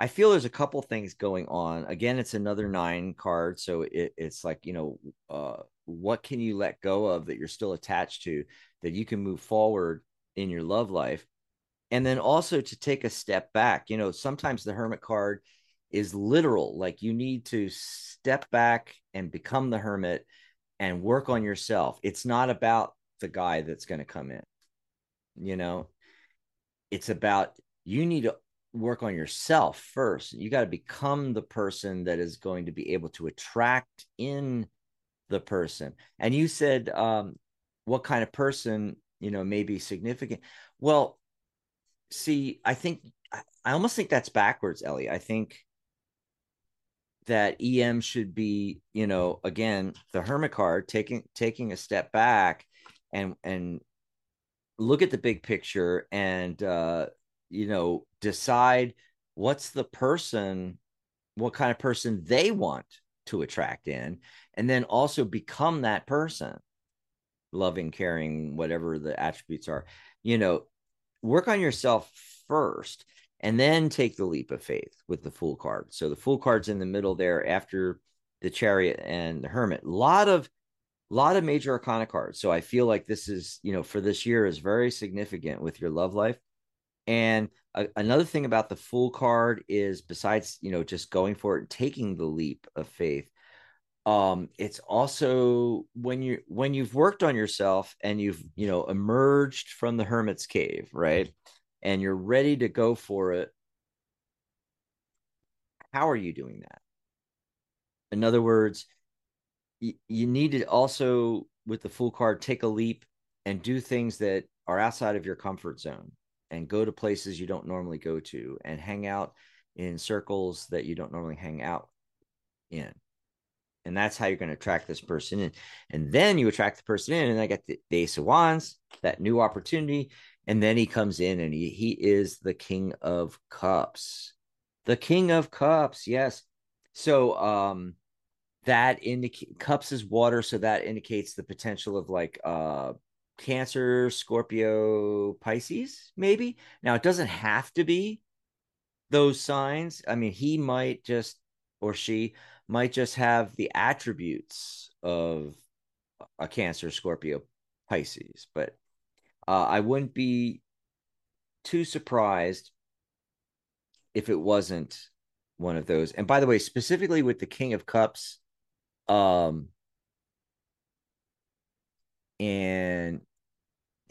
i feel there's a couple things going on. Again it's another nine card so it, it's like you know uh what can you let go of that you're still attached to that you can move forward in your love life? And then also to take a step back you know sometimes the hermit card is literal like you need to step back and become the hermit and work on yourself. It's not about the guy that's going to come in you know? It's about you need to work on yourself first. You got to become the person that is going to be able to attract in the person. And you said um what kind of person you know may be significant. Well see i think i almost think that's backwards ellie i think that em should be you know again the hermit card taking taking a step back and and look at the big picture and uh you know decide what's the person what kind of person they want to attract in and then also become that person. Loving caring whatever the attributes are. You know work on yourself first and then take the leap of faith with the fool card. So the fool card's in the middle there after the chariot and the hermit. A lot of lot of major arcana cards. So i feel like this is you know for this year is very significant with your love life and a, another thing about the fool card is besides you know just going for it and taking the leap of faith um it's also when you when you've worked on yourself and you've you know emerged from the hermit's cave right? And you're ready to go for it how are you doing that? In other words you, need to also with the fool card take a leap and do things that are outside of your comfort zone and go to places you don't normally go to and hang out in circles that you don't normally hang out in. And that's how you're going to attract this person in. And then you attract the person in and i get the, the ace of wands that new opportunity and then he comes in and he, he is the king of cups. The king of cups yes. So um that indicate cups is water so that indicates the potential of like uh cancer scorpio pisces maybe now it doesn't have to be those signs i mean he might just or she might just have the attributes of a Cancer, Scorpio, Pisces. But uh, I wouldn't be too surprised if it wasn't one of those. And by the way, specifically with the King of Cups, um, and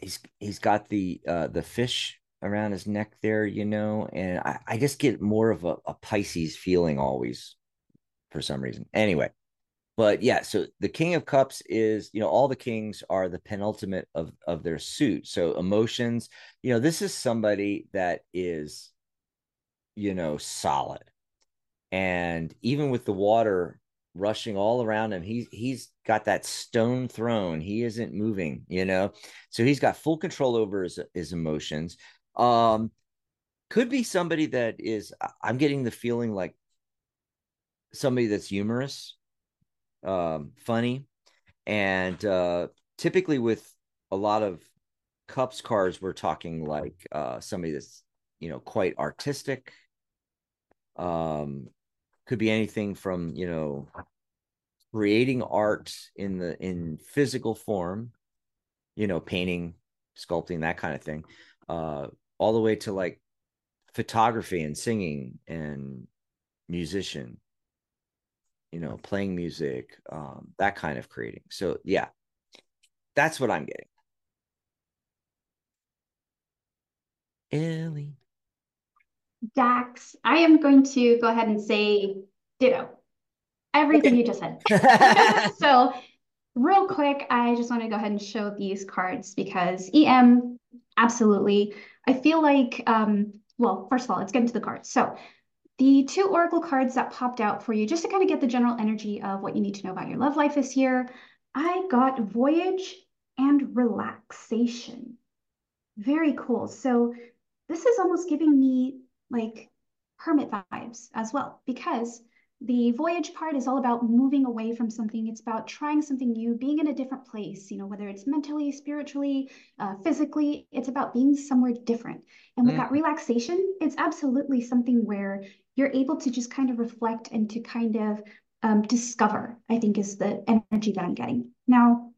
he's he's got the uh the fish around his neck there, you know, and I, I just get more of a, a Pisces feeling always for some reason. Anyway, but yeah, so the King of Cups is, you know, all the kings are the penultimate of of their suit. So emotions, you know, this is somebody that is, you know, solid. And even with the water rushing all around him, he's he's got that stone throne. He isn't moving, you know. So he's got full control over his, his emotions. Um could be somebody that is I'm getting the feeling like somebody that's humorous, um, funny, and uh, typically with a lot of cups cards, we're talking like uh, somebody that's you know quite artistic. Um, could be anything from you know creating art in the in physical form, you know, painting, sculpting, that kind of thing, uh, all the way to like photography and singing and musician you know, playing music, um, that kind of creating. So yeah, that's what I'm getting. Ellie. Dax, I am going to go ahead and say ditto. everything you just said. so, real quick, I just want to go ahead and show these cards because EM, absolutely. I feel like, um, well, first of all, let's get into the cards. So, the two oracle cards that popped out for you, just to kind of get the general energy of what you need to know about your love life this year, I got Voyage and Relaxation. Very cool. So, this is almost giving me like hermit vibes as well, because the voyage part is all about moving away from something. It's about trying something new, being in a different place, you know, whether it's mentally, spiritually, uh, physically, it's about being somewhere different. And with mm. that relaxation, it's absolutely something where you're able to just kind of reflect and to kind of um, discover, I think is the energy that I'm getting. Now,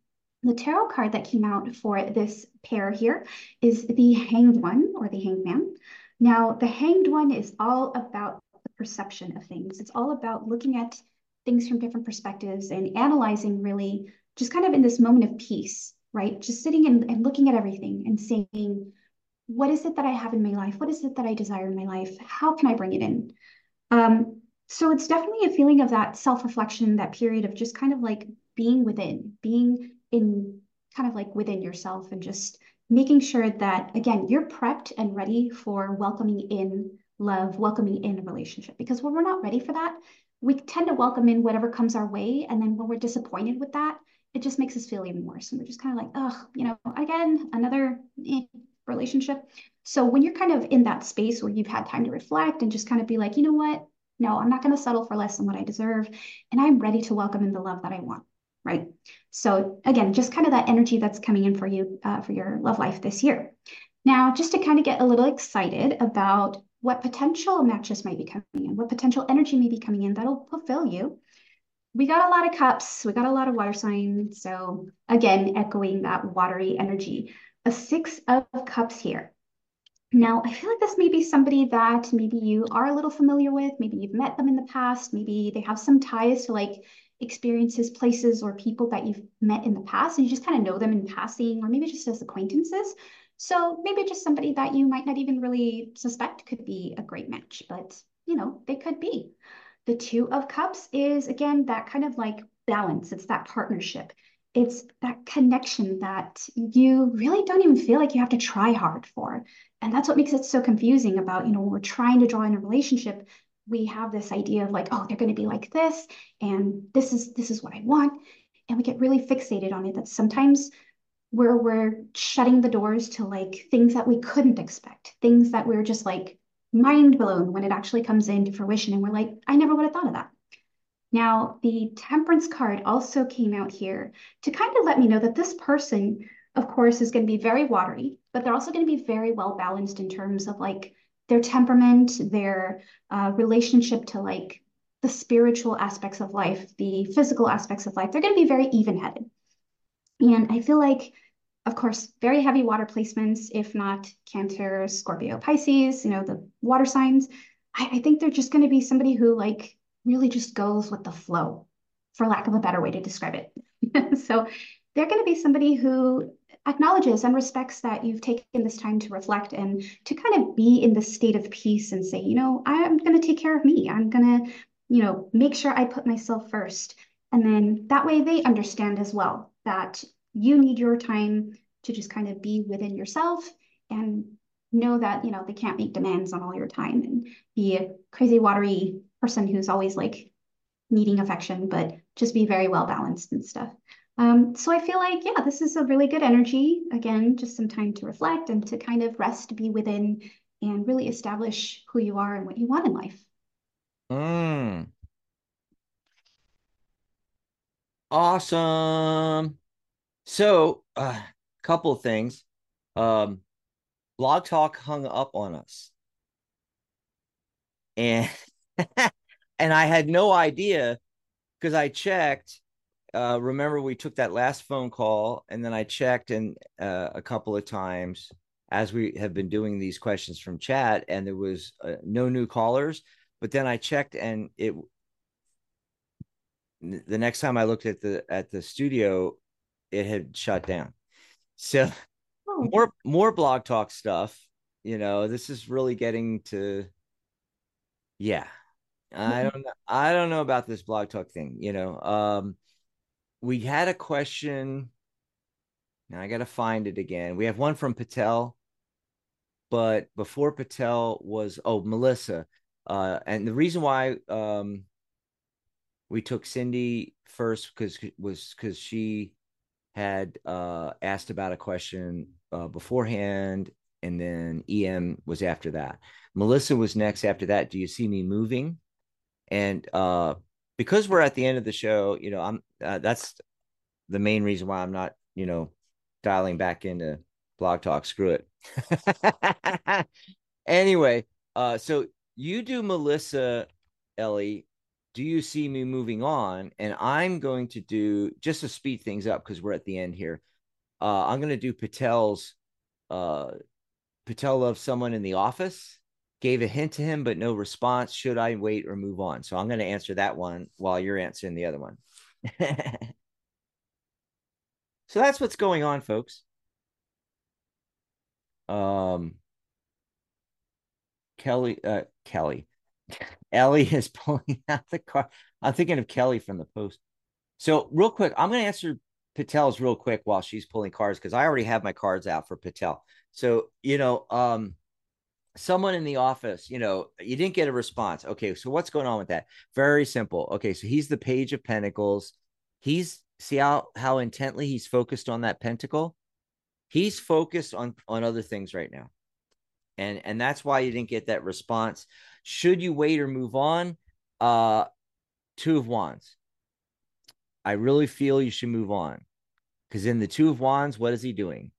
the tarot card that came out for this pair here is the Hanged One or the Hanged Man. Now, the Hanged One is all about the perception of things. It's all about looking at things from different perspectives and analyzing really just kind of in this moment of peace, right? Just sitting and, and looking at everything and saying, what is it that I have in my life? What is it that I desire in my life? How can I bring it in? Um, so it's definitely a feeling of that self-reflection, that period of just kind of like being within, being in kind of like within yourself and just making sure that again you're prepped and ready for welcoming in love, welcoming in a relationship. Because when we're not ready for that, we tend to welcome in whatever comes our way. And then when we're disappointed with that, it just makes us feel even worse. And we're just kind of like, oh, you know, again, another eh, relationship. So when you're kind of in that space where you've had time to reflect and just kind of be like, you know what? No, I'm not going to settle for less than what I deserve. And I'm ready to welcome in the love that I want. Right. So again, just kind of that energy that's coming in for you uh, for your love life this year. Now, just to kind of get a little excited about what potential matches might be coming in, what potential energy may be coming in that'll fulfill you. We got a lot of cups, we got a lot of water signs. So again, echoing that watery energy, a six of cups here. Now, I feel like this may be somebody that maybe you are a little familiar with. Maybe you've met them in the past. Maybe they have some ties to like experiences, places, or people that you've met in the past, and you just kind of know them in passing, or maybe just as acquaintances. So maybe just somebody that you might not even really suspect could be a great match, but you know, they could be. The Two of Cups is again that kind of like balance, it's that partnership. It's that connection that you really don't even feel like you have to try hard for. And that's what makes it so confusing about, you know, when we're trying to draw in a relationship, we have this idea of like, oh, they're going to be like this, and this is this is what I want. And we get really fixated on it that sometimes where we're shutting the doors to like things that we couldn't expect, things that we're just like mind blown when it actually comes into fruition. And we're like, I never would have thought of that. Now, the temperance card also came out here to kind of let me know that this person, of course, is going to be very watery, but they're also going to be very well balanced in terms of like their temperament, their uh, relationship to like the spiritual aspects of life, the physical aspects of life. They're going to be very even headed. And I feel like of course, very heavy water placements, if not Cancer, Scorpio, Pisces, you know, the water signs. I, I think they're just going to be somebody who like really just goes with the flow, for lack of a better way to describe it. so they're going to be somebody who acknowledges and respects that you've taken this time to reflect and to kind of be in the state of peace and say, you know, I'm going to take care of me. I'm going to, you know, make sure I put myself first. And then that way they understand as well that you need your time to just kind of be within yourself and know that you know they can't make demands on all your time and be a crazy watery person who's always like needing affection but just be very well balanced and stuff um, so i feel like yeah this is a really good energy again just some time to reflect and to kind of rest be within and really establish who you are and what you want in life mm. awesome so, a uh, couple things. Um, Blog Talk hung up on us, and and I had no idea because I checked. Uh, remember, we took that last phone call, and then I checked and uh, a couple of times as we have been doing these questions from chat, and there was uh, no new callers. But then I checked, and it the next time I looked at the at the studio, it had shut down. So oh. more more blog talk stuff. You know, this is really getting to yeah. I don't know. I don't know about this blog talk thing. You know, um, we had a question. Now I got to find it again. We have one from Patel, but before Patel was oh Melissa, uh, and the reason why um we took Cindy first because was because she had uh asked about a question uh, beforehand, and then EM was after that. Melissa was next after that. Do you see me moving? And uh, because we're at the end of the show, you know, I'm uh, that's the main reason why I'm not, you know, dialing back into blog talk. Screw it. anyway, uh, so you do Melissa, Ellie. Do you see me moving on? And I'm going to do just to speed things up because we're at the end here. Uh, I'm going to do Patel's. Uh, Patel loves someone in the office gave a hint to him, but no response. Should I wait or move on? So I'm going to answer that one while you're answering the other one. so that's what's going on, folks. Um, Kelly, uh, Kelly, Ellie is pulling out the car. I'm thinking of Kelly from the post. So real quick, I'm going to answer Patel's real quick while she's pulling cards because I already have my cards out for Patel. So you know, um, someone in the office, you know, you didn't get a response. Okay, so what's going on with that? Very simple. Okay, so he's the page of pentacles. He's see how how intently he's focused on that pentacle. He's focused on on other things right now. And and that's why you didn't get that response. Should you wait or move on? Uh two of wands. I really feel you should move on. Because in the two of wands, what is he doing?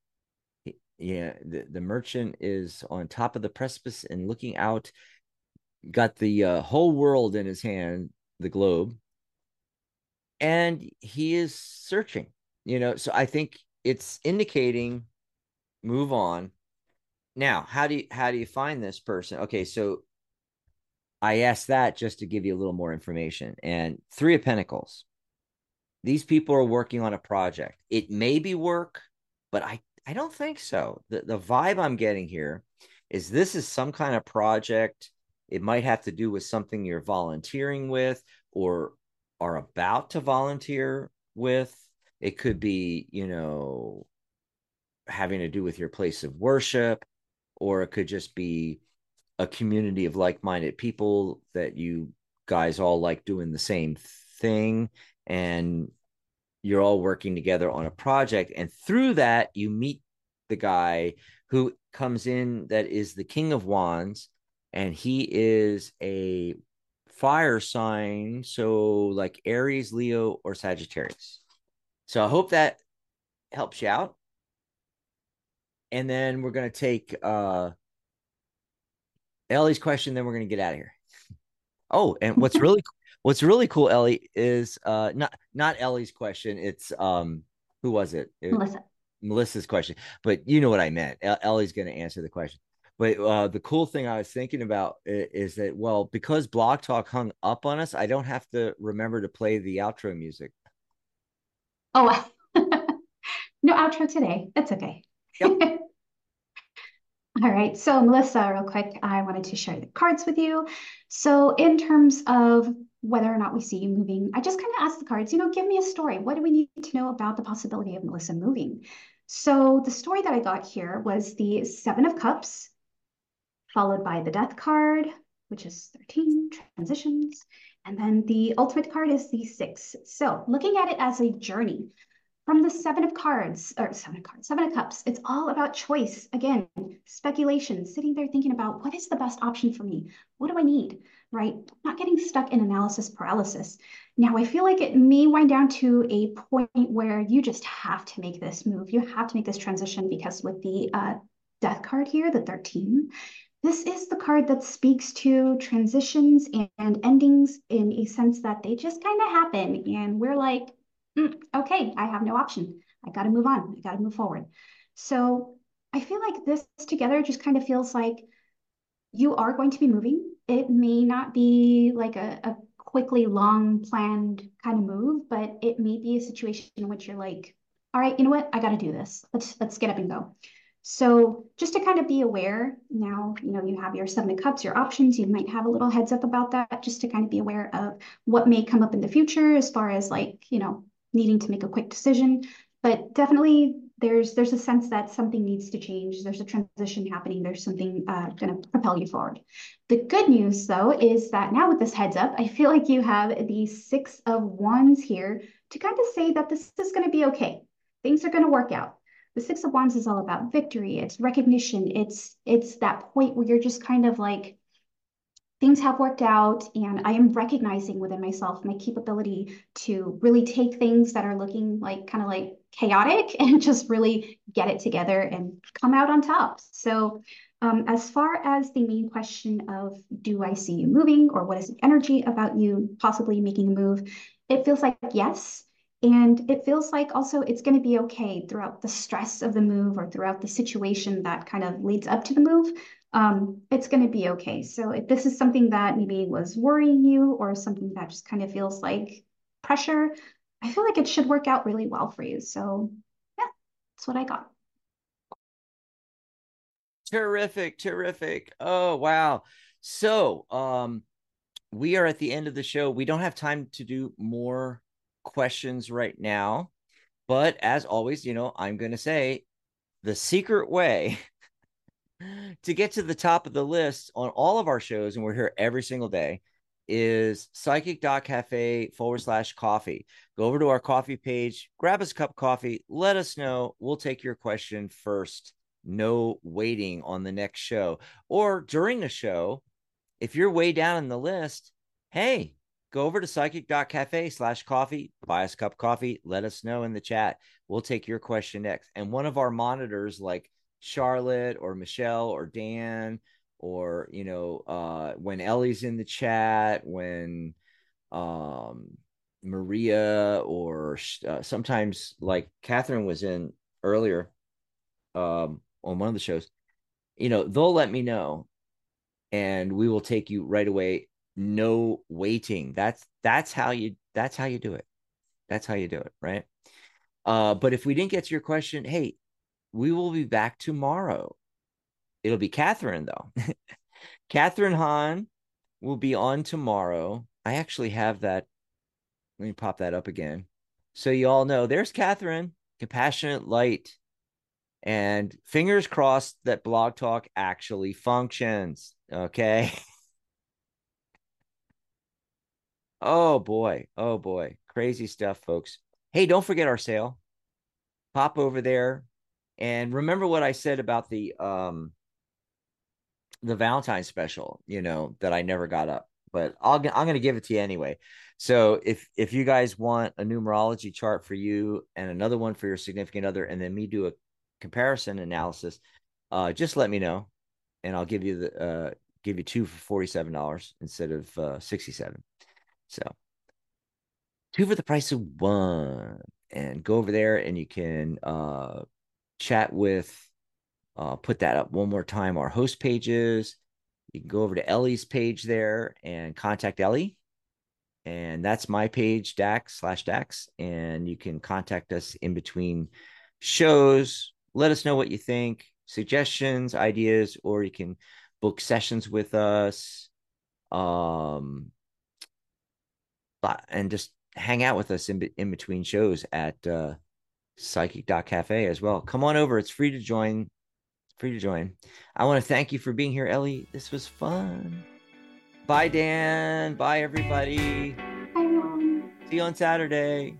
Yeah the, the merchant is on top of the precipice and looking out got the uh, whole world in his hand the globe. And he is searching you know so i think it's indicating move on. Now how do you how do you find this person? Okay so i asked that just to give you a little more information and three of pentacles. These people are working on a project. It may be work but i I don't think so. The the vibe I'm getting here is this is some kind of project. It might have to do with something you're volunteering with or are about to volunteer with. It could be, you know, having to do with your place of worship, or it could just be a community of like-minded people that you guys all like doing the same thing and you're all working together on a project and through that you meet the guy who comes in that is the king of wands and he is a fire sign so like aries leo or sagittarius. So i hope that helps you out. And then we're going to take uh ellie's question then we're going to get out of here. Oh and what's really What's really cool, Ellie, is uh not not Ellie's question. It's um who was it? it Melissa. Melissa's question, but you know what I meant. Ellie's going to answer the question. But uh, the cool thing I was thinking about is that well, because Blog Talk hung up on us, I don't have to remember to play the outro music. Oh, no outro today. That's okay. Yep. All right, so Melissa, real quick, I wanted to share the cards with you. So, in terms of whether or not we see you moving, I just kind of asked the cards, you know, give me a story. What do we need to know about the possibility of Melissa moving? So, the story that I got here was the Seven of Cups, followed by the Death card, which is 13 transitions. And then the ultimate card is the six. So, looking at it as a journey, from the seven of cards or seven of cards seven of cups. It's all about choice. Again speculation sitting there thinking about what is the best option for me? What do i need right? Not getting stuck in analysis paralysis. Now i feel like it may wind down to a point where you just have to make this move. You have to make this transition because with the uh, death card here the 13 this is the card that speaks to transitions and endings in a sense that they just kind of happen. And we're like mm, okay, I have no option. I got to move on. I got to move forward. So I feel like this together just kind of feels like you are going to be moving. It may not be like a, a quickly long planned kind of move, but it may be a situation in which you're like, all right, you know what? I got to do this. Let's let's get up and go. So just to kind of be aware now, you know, you have your seven of cups, your options, you might have a little heads up about that just to kind of be aware of what may come up in the future as far as like, you know, needing to make a quick decision. But definitely there's there's a sense that something needs to change. There's a transition happening. There's something uh, going to propel you forward. The good news, though, is that now with this heads up, I feel like you have the six of wands here to kind of say that this is going to be okay. Things are going to work out. The six of wands is all about victory. It's recognition. It's it's that point where you're just kind of like things have worked out and I am recognizing within myself my capability to really take things that are looking like kind of like chaotic and just really get it together and come out on top. So um, as far as the main question of do I see you moving or what is the energy about you possibly making a move, it feels like yes. And it feels like also it's going to be okay throughout the stress of the move or throughout the situation that kind of leads up to the move um, it's going to be okay. So if this is something that maybe was worrying you or something that just kind of feels like pressure, I feel like it should work out really well for you. So yeah, that's what I got. Terrific, terrific. Oh, wow. So, um, we are at the end of the show. We don't have time to do more questions right now. But as always, you know, I'm going to say the secret way to get to the top of the list on all of our shows, and we're here every single day, is psychic.cafe forward slash coffee. Go over to our coffee page, grab us a cup of coffee, let us know. We'll take your question first. No waiting on the next show. Or during a show, if you're way down in the list, hey, go over to psychic.cafe slash coffee, buy us a cup of coffee, let us know in the chat. We'll take your question next. And one of our monitors, like Charlotte or Michelle or Dan or you know uh when Ellie's in the chat when um Maria or uh, sometimes like Catherine was in earlier um on one of the shows you know they'll let me know and we will take you right away. No waiting. That's that's how you that's how you do it. That's how you do it right? Uh but if we didn't get to your question hey we will be back tomorrow. It'll be Catherine, though. Catherine Hahn will be on tomorrow. I actually have that. Let me pop that up again. So you all know there's Catherine, compassionate light. And fingers crossed that Blog Talk actually functions. Okay. oh boy. Oh boy. Crazy stuff, folks. Hey, don't forget our sale. Pop over there, and remember what I said about the um the Valentine special, you know, that I never got up, but I'll I'm going to give it to you anyway. So if if you guys want a numerology chart for you and another one for your significant other, and then me do a comparison analysis, uh, just let me know, and I'll give you the uh give you two for forty seven dollars instead of uh, sixty seven. So two for the price of one, and go over there and you can uh chat with, uh, put that up one more time, our host pages. You can go over to Ellie's page there and contact Ellie. And that's my page, Dax slash Dax. And you can contact us in between shows. Let us know what you think, suggestions, ideas, or you can book sessions with us. Um, and just hang out with us in, in between shows at uh, psychic.cafe as well. Come on over. It's free to join. Free to join. I want to thank you for being here, Ellie. This was fun. Bye, Dan. Bye, everybody. Bye, Mom. See you on Saturday.